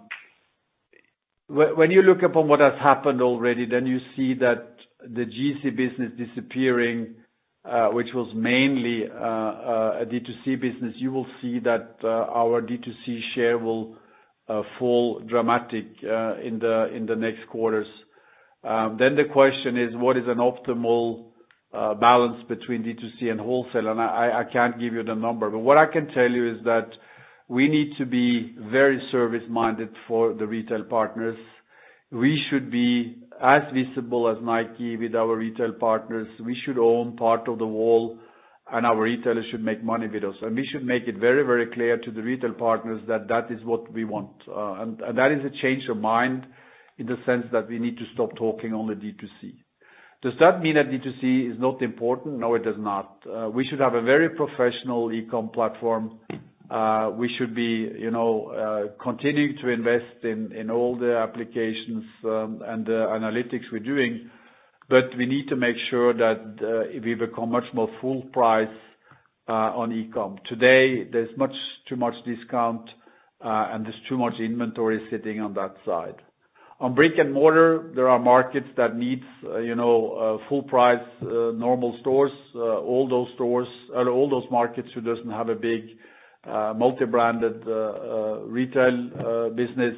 when you look upon what has happened already, then you see that the GC business disappearing, uh, which was mainly uh, a D2C business, you will see that our D2C share will fall dramatic in the in the next quarters. Um then the question is, what is an optimal Uh, balance between D2C and wholesale? And I can't give you the number, but what I can tell you is that we need to be very service-minded for the retail partners. We should be as visible as Nike with our retail partners. We should own part of the wall, and our retailers should make money with us. And we should make it very, very clear to the retail partners that that is what we want. Uh, and that is a change of mind in the sense that we need to stop talking only D2C. Does that mean that D2C is not important? No, it does not. Uh, we should have a very professional e-com platform. Uh, we should be you know, uh, continuing to invest in all the applications um, and the analytics we're doing. But we need to make sure that we become much more full price on e-com. Today, there's much too much discount, and there's too much inventory sitting on that side. On brick-and-mortar, there are markets that needs uh, you know uh, full price uh, normal stores. Uh all those stores uh all those markets who doesn't have a big multi-branded retail business.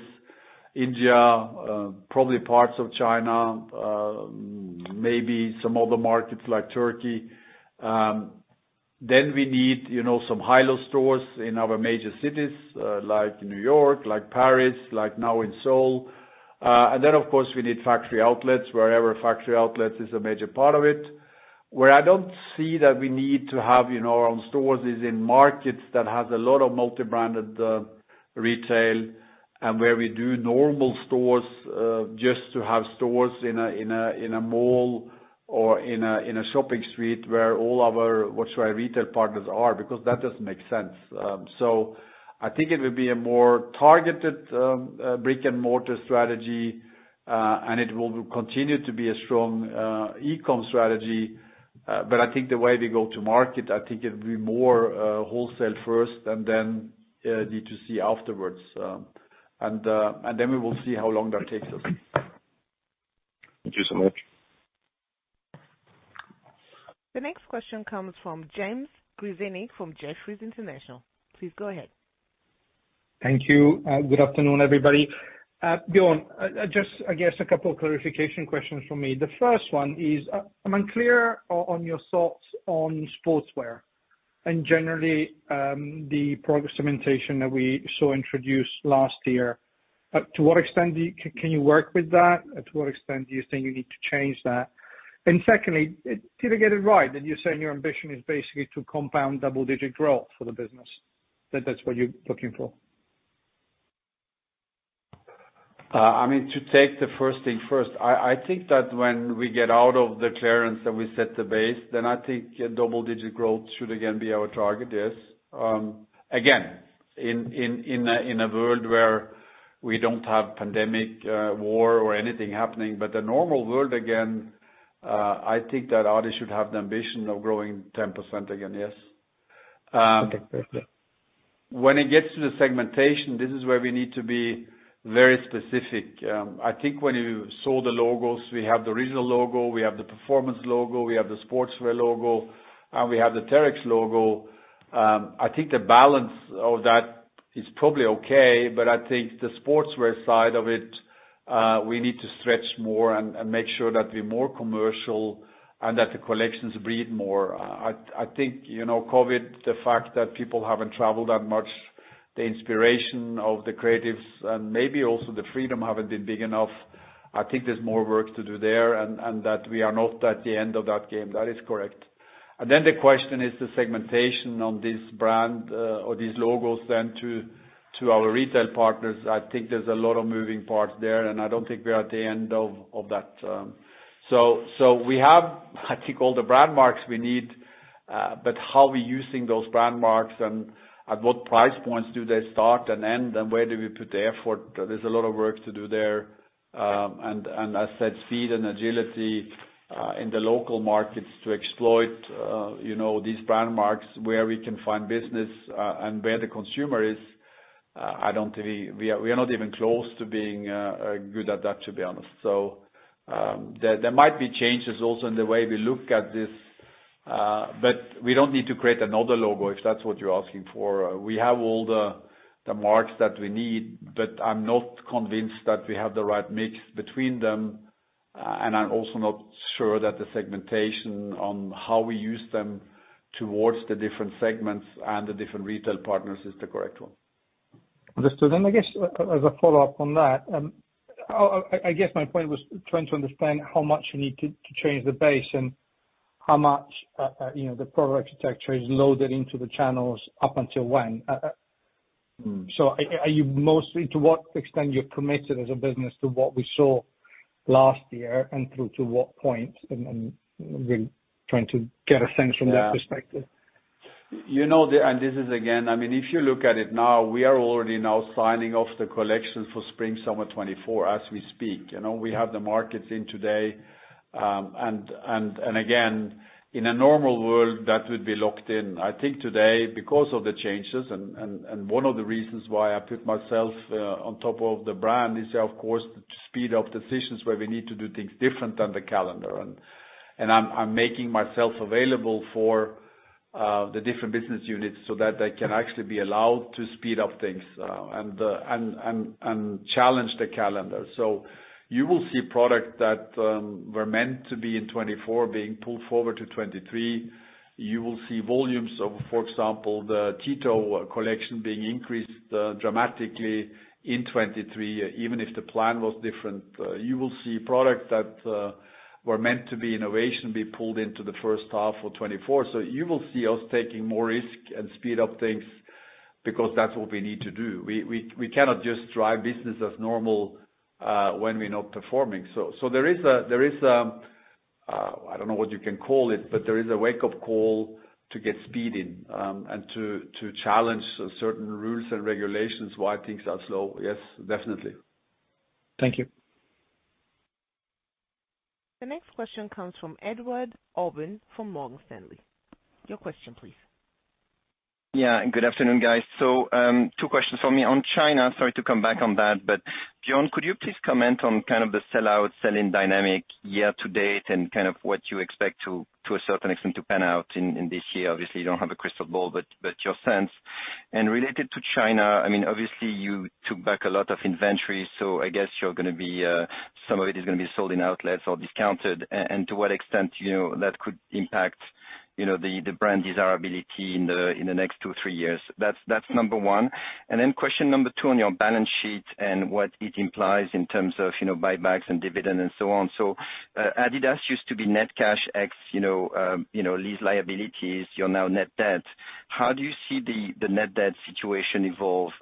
India, probably parts of China, maybe some other markets like Turkey. Um then we need you know, some high-low stores in our major cities, like New York, like Paris, like now in Seoul. Uh, of course, we need factory outlets, wherever factory outlets is a major part of it. Where I don't see that we need to have you know our own stores is in markets that has a lot of multi-branded uh, retail and where we do normal stores, uh, just to have stores in a in a in a mall or in a in a shopping street where all our what should I, retail partners are, because that doesn't make sense. Um, I think it will be a more targeted um, uh, brick-and-mortar strategy, uh, and it will continue to be a strong uh, e-com strategy. Uh but I think the way we go to market, I think it'll be more wholesale first and then D2C afterwards. Um, and and then we will see how long that takes us. Thank you so much. The next question comes from James Grzinic from Jefferies International. Please go ahead. Thank you. Uh, good afternoon, everybody. Uh, Björn, uh, just I guess a couple of clarification questions from me. The first one is, I'm unclear on your thoughts on sportswear and generally, um, the product segmentation that we saw introduced last year. To what extent can you work with that? To what extent do you think you need to change that? And secondly, did I get it right that you're saying your ambition is basically to compound double-digit growth for the business? That's what you're looking for? Uh, I mean, to take the first thing first, I think that when we get out of the clearance and we set the base, then I think double-digit growth should again be our target, yes. Um, again, in in in a in a world where we don't have pandemic, uh, war, or anything happening, but a normal world again, uh, I think that adidas should have the ambition of growing 10% again, yes. Um, okay. Perfect. When it gets to the segmentation, this is where we need to be very specific. Um, I think when you saw the logos, we have the original logo, we have the performance logo, we have the sportswear logo, and we have the Terrex logo. Um, I think the balance of that is probably okay, but I think the sportswear side of it, uh, we need to stretch more and make sure that we're more commercial and that the collections breathe more. I think, you know, COVID, the fact that people haven't traveled that much, the inspiration of the creatives, and maybe also the freedom haven't been big enough. I think there's more work to do there, and that we are not at the end of that game. That is correct. And then the question is the segmentation on this brand, or these logos then to to our retail partners. I think there's a lot of moving parts there, and I don't think we're at the end of that. Um so so we have, I think, all the brand marks we need, but how we're using those brand marks and at what price points do they start and end, and where do we put the effort? There's a lot of work to do there. And and as said speed and agility in the local markets to exploit uh you know, these brand marks where we can find business, and where the consumer is. Uh I don't think we we are not even close to being good at that, to be honest. So um there might be changes also in the way we look at this, we don't need to create another logo, if that's what you're asking for. We have all the marks that we need, but I'm not convinced that we have the right mix between them. And I'm also not sure that the segmentation on how we use them towards the different segments and the different retail partners is the correct one. Understood. And I guess as a follow-up on that, um, I guess my point was trying to understand how much you need to change the base and how much uh, uh, you know, the product architecture is loaded into the channels up until when. Uh, uh hmm. so are you mostly to what extent you're committed as a business to what we saw last year and through to what point, and really trying to get a sense from that perspective. You know, and this is again, I mean, if you look at it now, we are already now signing off the collection for spring/summer 2024 as we speak. You know, we have the markets in today. Again, In a normal world, that would be locked in. I think today, because of the changes, and and, and one of the reasons why I put myself on top of the brand is, of course, to speed up decisions where we need to do things different than the calendar. And and I'm I'm making myself available for uh the different business units so that they can actually be allowed to speed up things uh and uh and and challenge the calendar. You will see product that um, were meant to be in 2024 being pulled forward to 2023. You will see volumes of, for example, the T-toe collection being increased uh, dramatically in 2023, even if the plan was different. Uh, you will see products that uh, were meant to be innovation be pulled into the first half of 2024. You will see us taking more risk and speed up things because that's what we need to do. We we we cannot just drive business as normal Uh, when we're not performing. So so there is a, uh, I don't know what you can call it, but there is a wake-up call to get speed in um, and to to challenge certain rules and regulations why things are slow. Yes, definitely. Thank you. The next question comes from Edouard Aubin from Morgan Stanley. Your question, please. Yeah. Good afternoon, guys. Um, two questions for me. On China, sorry to come back on that, but Björn, could you please comment on kind of the sell-out, sell-in dynamic year to date and kind of what you expect to to a certain extent to pan out in this year? Obviously, you don't have a crystal ball, but but your sense. And related to China, I mean, obviously you took back a lot of inventory, so I guess you're gonna be uh, some of it is gonna be sold in outlets or discounted. And to what extent, you know, that could impact, know, the brand desirability in the in the next two, three years. That's that's number one. And then question number two on your balance sheet and what it implies in terms of, you know, buybacks and dividend and so on. So, Adidas used to be net cash ex, you know, uh you know lease liabilities. You're now net debt. How do you see the the net debt situation evolve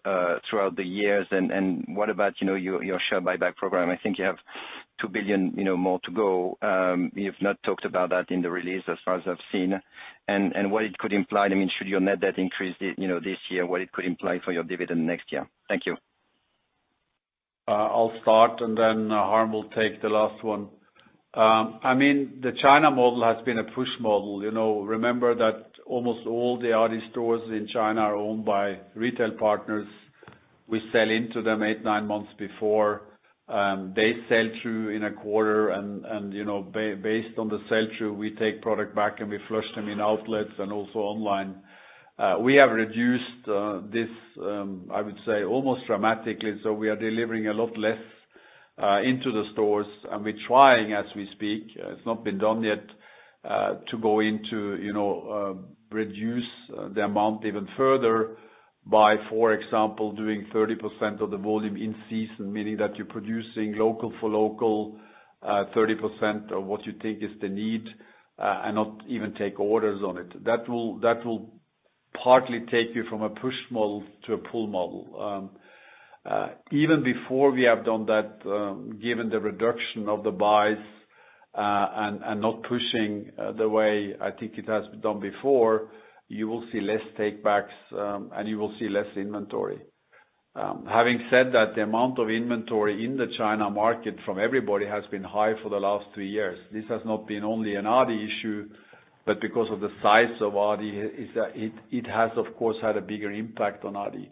throughout the years? And what about, you know, your share buyback program? I think you have 2 billion, you know, more to go. Um, You've not talked about that in the release as far as I've seen. And and what it could imply, I mean, should your net debt increase, you know, this year, what it could imply for your dividend next year? Thank you. Uh, I'll start and then uh, Harm will take the last one. Um, I mean, the China model has been a push model. You know, remember that almost all the Adidas stores in China are owned by retail partners. We sell into them eight, nine months before. Um, they sell through in a quarter and, and, you know, based on the sell-through, we take product back and we flush them in outlets and also online. Uh, we have reduced uh, this, um, I would say almost dramatically, so we are delivering a lot less uh, into the stores, and we're trying as we speak, it's not been done yet, to go into, you know, reduce the amount even further by, for example, doing 30% of the volume in season, meaning that you're producing local for local, uh, 30% of what you think is the need, uh, and not even take orders on it. That will that will partly take you from a push model to a pull model. Um, uh, even before we have done that, um, given the reduction of the buys, and not pushing the way I think it has been done before, you will see less take backs, um, and you will see less inventory. Um, having said that, the amount of inventory in the China market from everybody has been high for the last three years. This has not been only an Adi issue, but because of the size of Adi, it has of course had a bigger impact on Adi.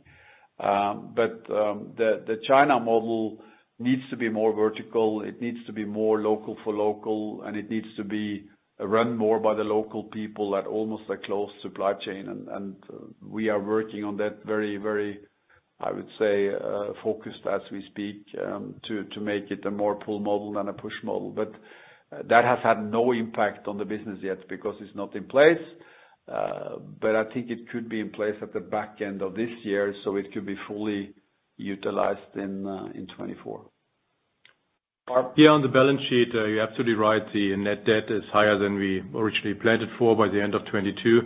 Um, but the China model needs to be more vertical, it needs to be more local for local, and it needs to be run more by the local people at almost a closed supply chain. And uh we are working on that very, very I would say, focused as we speak, to to make it a more pull model than a push model. But that has had no impact on the business yet because it's not in place. Uh but I think it could be in place at the back end of this year, so it could be fully utilized in 2024. Yeah, on the balance sheet, uh, you're absolutely right. The net debt is higher than we originally planned it for by the end of 2022,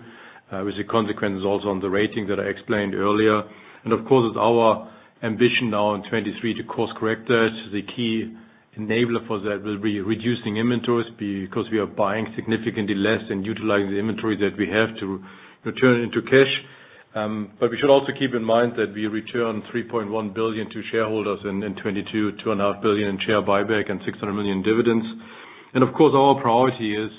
uh, with the consequences also on the rating that I explained earlier. And of course, it's our ambition now in 2023 to course correct that. The key enabler for that will be reducing inventories because we are buying significantly less and utilizing the inventory that we have to return into cash. Um, we should also keep in mind that we returned 3.1 billion to shareholders in 2022, 2.5 billion in share buyback and 600 million dividends. And of course, our priority is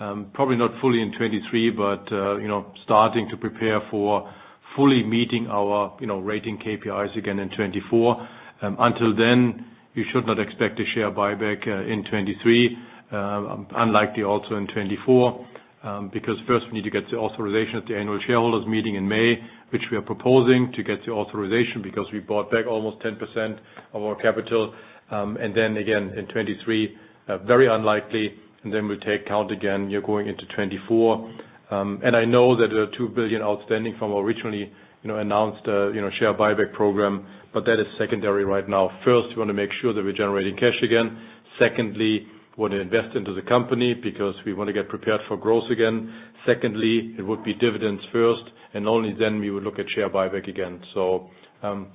um Probably not fully in 2023, but uh, you know, starting to prepare for fully meeting our you know, rating KPIs again in 2024. Um, until then, you should not expect a share buyback uh, in 2023. Uh, unlikely also in 2024, Um, because first we need to get the authorization at the annual shareholders meeting in May, which we are proposing to get the authorization because we bought back almost 10% of our capital. Um and then again in 2023, uh, very unlikely, and then we'll take count again, you're going into 2024. Um, I know that there are 2 billion outstanding from originally you know announced uh, you know, share buyback program, but that is secondary right now. First, we want to make sure that we're generating cash again. Secondly, want to invest into the company because we want to get prepared for growth again. Secondly, it would be dividends first, and only then we would look at share buyback again. So um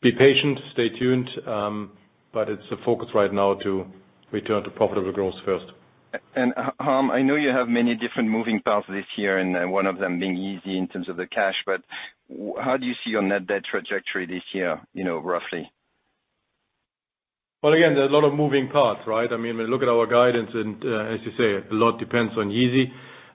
be patient, stay tuned, um, but it's a focus right now to return to profitable growth first. Uh, Harm, I know you have many different moving parts this year, and uh, one of them being Yeezy in terms of the cash, but how do you see your net debt trajectory this year, you know, roughly? Well, again, there's a lot of moving parts, right? I mean, when you look at our guidance, and uh, as you say, a lot depends on Yeezy.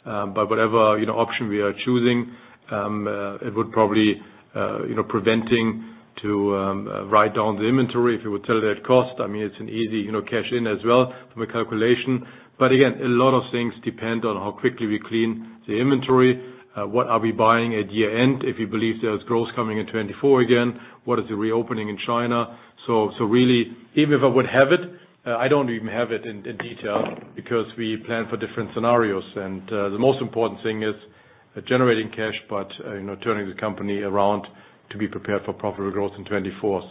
Um, but whatever you know, option we are choosing, um, uh, it would probably uh, you know, preventing to um, write down the inventory if you would sell it at cost. I mean, it's an easy you know, cash in as well from a calculation. But again, a lot of things depend on how quickly we clean the inventory. What are we buying at year-end if we believe there's growth coming in 2024 again? What is the reopening in China? So so really, even if I would have it, I don't even have it in detail because we plan for different scenarios. And uh the most important thing is generating cash, but uh you know turning the company around to be prepared for profitable growth in 2024.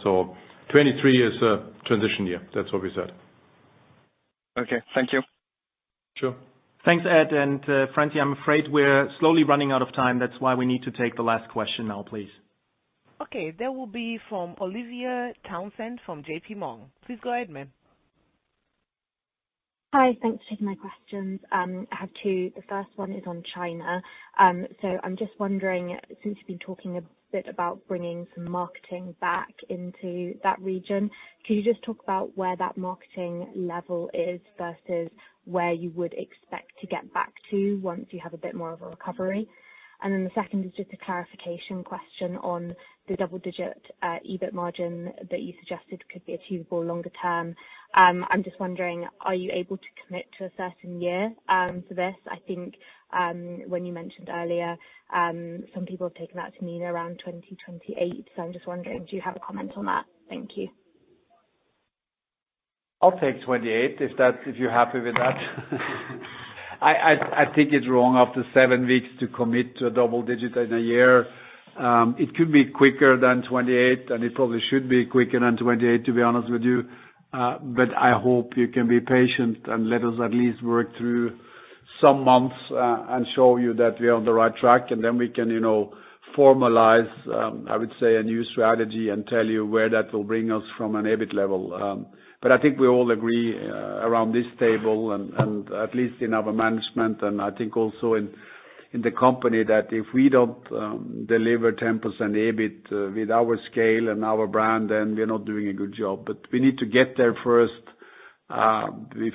2023 is a transition year. That's what we said. Okay. Thank you. Sure. Thanks, Ed. And uh Francie, I'm afraid we're slowly running out of time. That's why we need to take the last question now, please. Okay. That will be from Olivia Townsend from JPMorgan. Please go ahead, ma'am. Hi. Thanks for taking my questions. I have two. The first one is on China. Um so I'm just wondering, since you've been talking a bit about bringing some marketing back into that region, can you just talk about where that marketing level is versus where you would expect to get back to once you have a bit more of a recovery? And then the second is just a clarification question on the double-digit EBIT margin that you suggested could be achievable longer term. I'm just wondering, are you able to commit to a certain year for this? I think um when you mentioned earlier, um some people have taken that to mean around 2028. I'm just wondering, do you have a comment on that? Thank you. I'll take 28 if that's if you're happy with that. I I I think it's wrong after seven weeks to commit to a double-digit in a year. Um it could be quicker than 28, and it probably should be quicker than 28, to be honest with you. Uh but I hope you can be patient and let us at least work through some months, and show you that we are on the right track, and then we can you know, formalize, um I would say, a new strategy and tell you where that will bring us from an EBIT level. I think we all agree uh, around this table and at least in our management, and I think also in the company, that if we don't um, deliver 10% EBIT uh, with our scale and our brand, then we're not doing a good job. But we need to get there first, uh,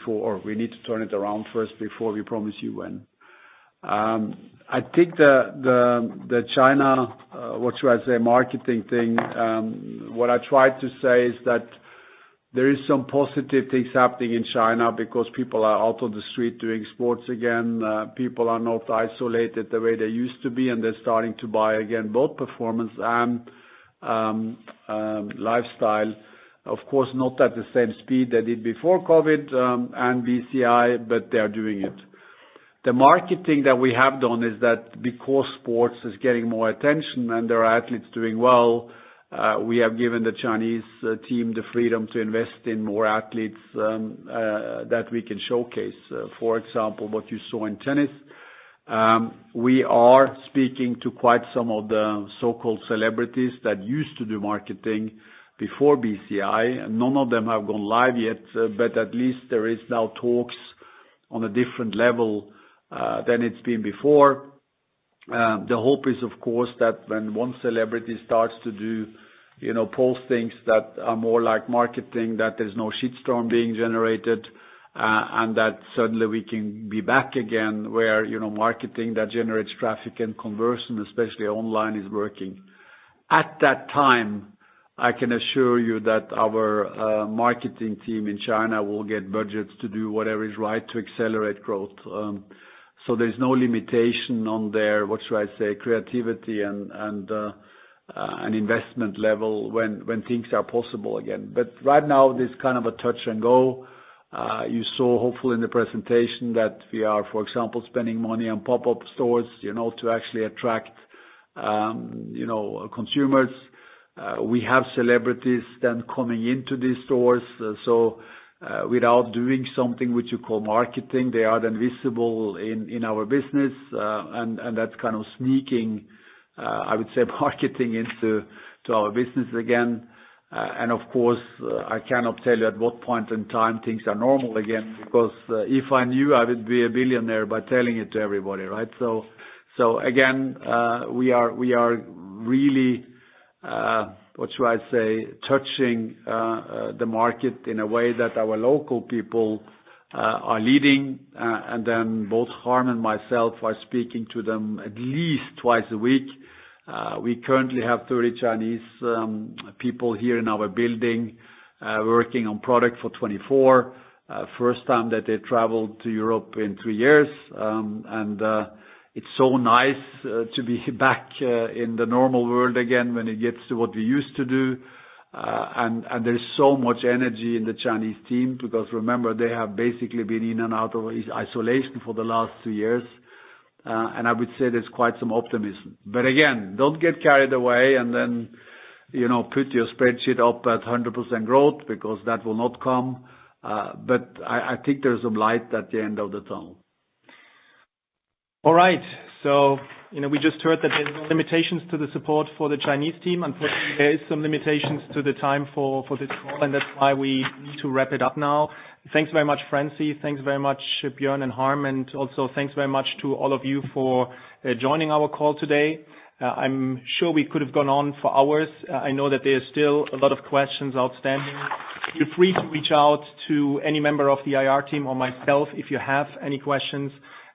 or we need to turn it around first before we promise you when. Um, I think the China, what should I say, marketing thing, um, what I tried to say is that there is some positive things happening in China because people are out on the street doing sports again. Uh, people are not isolated the way they used to be, and they're starting to buy again, both performance and um, um, lifestyle. Of course, not at the same speed they did before COVID um, and BCI, but they are doing it. The marketing that we have done is that because sports is getting more attention and there are athletes doing well, Uh, we have given the Chinese uh, team the freedom to invest in more athletes um, uh, that we can showcase. For example, what you saw in tennis. Um, we are speaking to quite some of the so-called celebrities that used to do marketing before BCI. None of them have gone live yet, but at least there is now talks on a different level than it's been before. Uh, the hope is, of course, that when one celebrity starts to do postings that are more like marketing, that there's no shitstorm being generated. Uh, and that suddenly we can be back again where you know, marketing that generates traffic and conversion, especially online, is working. At that time, I can assure you that our uh, marketing team in China will get budgets to do whatever is right to accelerate growth. Um, So there's no limitation on their, what should I say, creativity and an investment level when things are possible again. But right now, there's kind of a touch and go. You saw, hopefully in the presentation, that we are, for example, spending money on pop-up stores you know, to actually attract um, you know, uh consumers. We have celebrities then coming into these stores. Without doing something which you call marketing, they are then visible in in our business, uh and that's kind of sneaking, I would say, marketing into to our business again. Uh and of course, I cannot tell you at what point in time things are normal again, because if I knew, I would be a billionaire by telling it to everybody, right? So so again, uh we are we are really, what should I say, touching uh uh the market in a way that our local people are leading. Uh and then both Harm and myself are speaking to them at least twice a week. Uh we currently have 30 Chinese um people here in our building, working on product for 2024. First time that they traveled to Europe in three years. It's so nice to be back in the normal world again when it gets to what we used to do. Uh and there's so much energy in the Chinese team because remember, they have basically been in and out of isolation for the last two years. Uh and I would say there's quite some optimism. But again, don't get carried away and then you know, put your spreadsheet up at 100% growth because that will not come. Uh but I think there's some light at the end of the tunnel. All right. So, you know, we just heard that there's limitations to the support for the Chinese team. Unfortunately, there is some limitations to the time for this call, and that's why we need to wrap it up now. Thanks very much, Francie. Thanks very much, Björn and Harm, and also thanks very much to all of you for uh, joining our call today. Uh, I'm sure we could have gone on for hours. Uh, I know that there's still a lot of questions outstanding. Feel free to reach out to any member of the IR team or myself if you have any questions.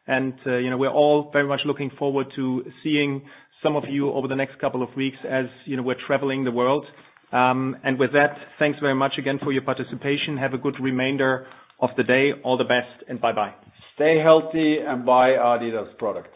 We're all very much looking forward to seeing some of you over the next couple of weeks as you know we're traveling the world. Um and with that, thanks very much again for your participation. Have a good remainder of the day. All the best, and bye-bye. Stay healthy and buy adidas products.